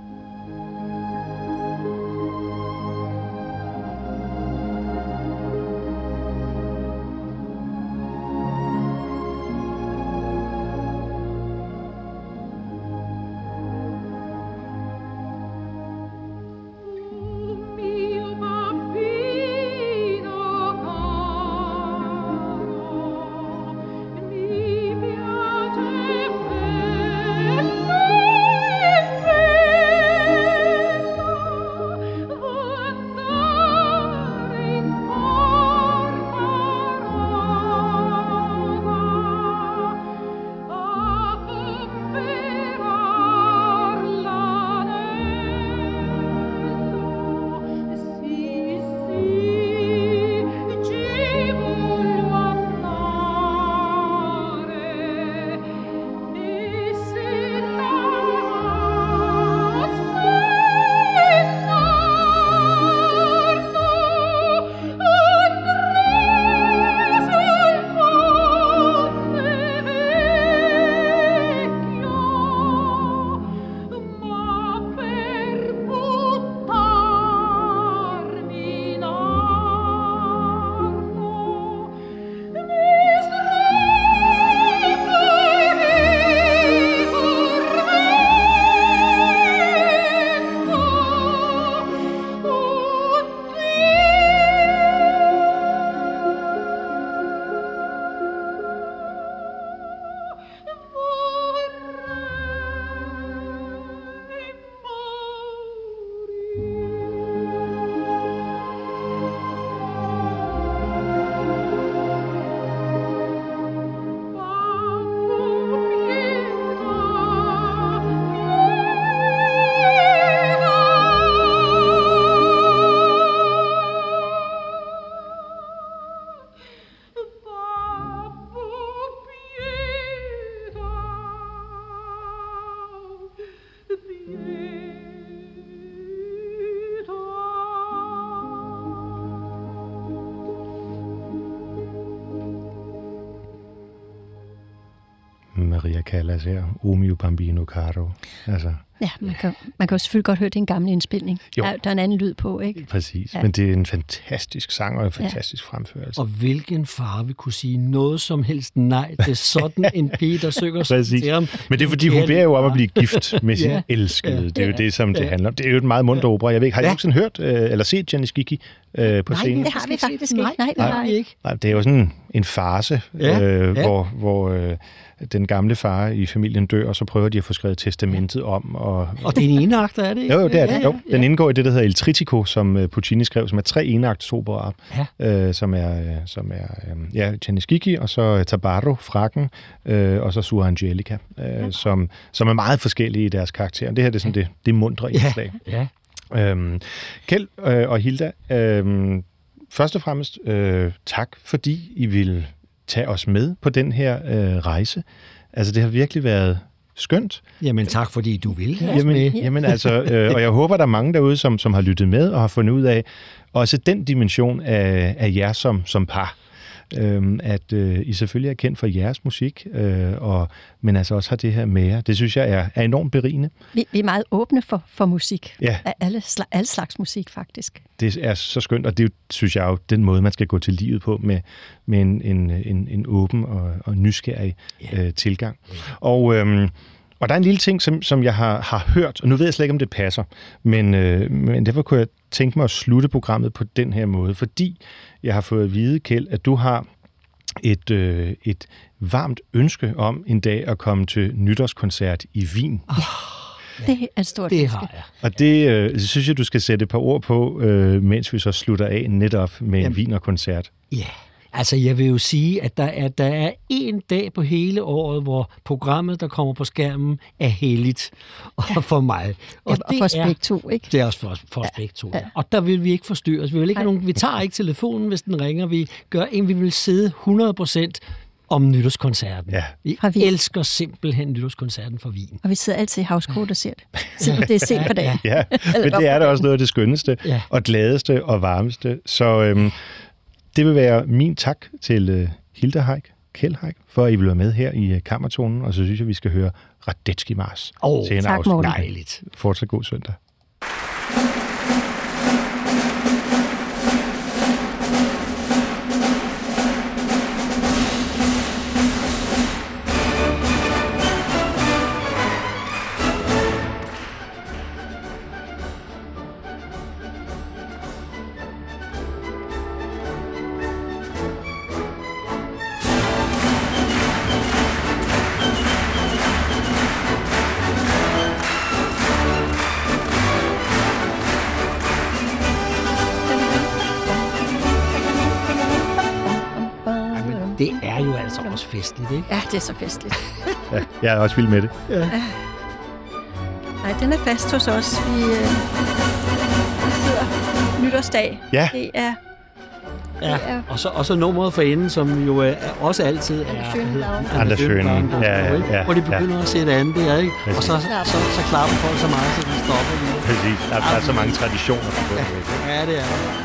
O mio bambino caro. Altså, Ja, man kan, man kan jo selvfølgelig godt høre, at det er en gammel indspilning. Jo. Der, der er en anden lyd på, ikke? præcis. Ja. Men det er en fantastisk sang og en fantastisk ja. fremførelse. Og hvilken far vil kunne sige noget som helst nej til sådan en pige, der synger Præcis. til ham? Men det er fordi, hun beder jo om at blive gift med sin Ja. elskede. Det er jo det, som det handler om. Det er jo et meget munter opera. Jeg ved ikke, har I Ja. nogensinde hørt øh, eller set Janis Giki øh, på Nej, scenen? Det har vi faktisk ikke. det. Nej, det Nej, har vi ikke. Nej, det er jo sådan en farse, Ja, øh, ja. hvor, hvor øh, den gamle far i familien dør, og så prøver de at få skrevet testamentet om. Og, Og det er en eneakter, er det ikke? jo, jo, det er det. Ja, Jo, ja, den indgår i det, der hedder El Tritico, som øh, Puccini skrev, som er tre enagtes operaer, øh, som er, øh, som er øh, ja, Janis Gigi, og så øh, Tabarro, Frakken, øh, og så Sua Angelica, øh, som, som er meget forskellige i deres karakter. Det her det er sådan det, det mundre indslag. Ja. Øhm, Kjeld øh, og Hilda, øhm, først og fremmest øh, tak, fordi I vil tage os med på den her øh, rejse. Altså, det har virkelig været skønt. Jamen tak, fordi du vil Jamen, jamen altså, øh, og jeg håber, der er mange derude, som, som har lyttet med og har fundet ud af også den dimension af, af jer som, som par. Øhm, at øh, I selvfølgelig er kendt for jeres musik, øh, og, men altså også har det her med jer. Det synes jeg er, er enormt berigende. Vi, vi er meget åbne for, for musik. Ja. Af alle, sla, alle slags musik, faktisk. det er så skønt, og det synes jeg jo, den måde, man skal gå til livet på, med, med en, en, en, en åben og, og nysgerrig øh, tilgang. Og, øhm, og der er en lille ting, som, som jeg har, har hørt, og nu ved jeg slet ikke, om det passer, men, øh, men derfor kunne jeg tænke mig at slutte programmet på den her måde, fordi jeg har fået at vide, Kjeld, at du har et, øh, et varmt ønske om en dag at komme til nytårskoncert i Wien. Det er et stort Det ønske. har jeg. Og det øh, synes jeg, du skal sætte et par ord på, øh, mens vi så slutter af netop med en Jamen. Wiener-koncert. Ja, altså jeg vil jo sige, at der er, der er en dag på hele året, hvor programmet, der kommer på skærmen, er heldigt og for mig. Og, og for os er, begge to, ikke? det er også for for os begge to. Ja. Og der vil vi ikke forstyrres. Vi, vil ikke nogen, vi tager ikke telefonen, hvis den ringer. Vi gør en, vi vil sidde 100% om nytårskoncerten. Ja. Vi Wien. elsker simpelthen nytårskoncerten for Wien. Og vi sidder altid i havskort og ser det. Selvom det er sent på dagen. Ja, men det er da også noget af det skønneste, Ja. og gladeste og varmeste. Så øhm, det vil være min tak til øh, Hilda Haik, Kjeld Haik, for at I vil være med her i øh, Kammertonen, og så synes jeg, vi skal høre Radetski Mars til en tak, afslutning. Morten. Dejligt. Fortsat god søndag. Festligt, ikke? Ja, det er så festligt. Ja, jeg er også vild med det. Nej, den er fast hos os. Vi øh, sidder nytårsdag. Ja. Det er Ja, Det er- og så, og så nummeret for enden, som jo er, også altid er... Anders. Schönlau, Ja, ja, ja, Hvor de begynder at sætte an der, ikke? Og så, Præcis. så, så klapper folk så meget, så de stopper lige. Præcis. Der, der er så mange traditioner med det. Ja, det er det. Det.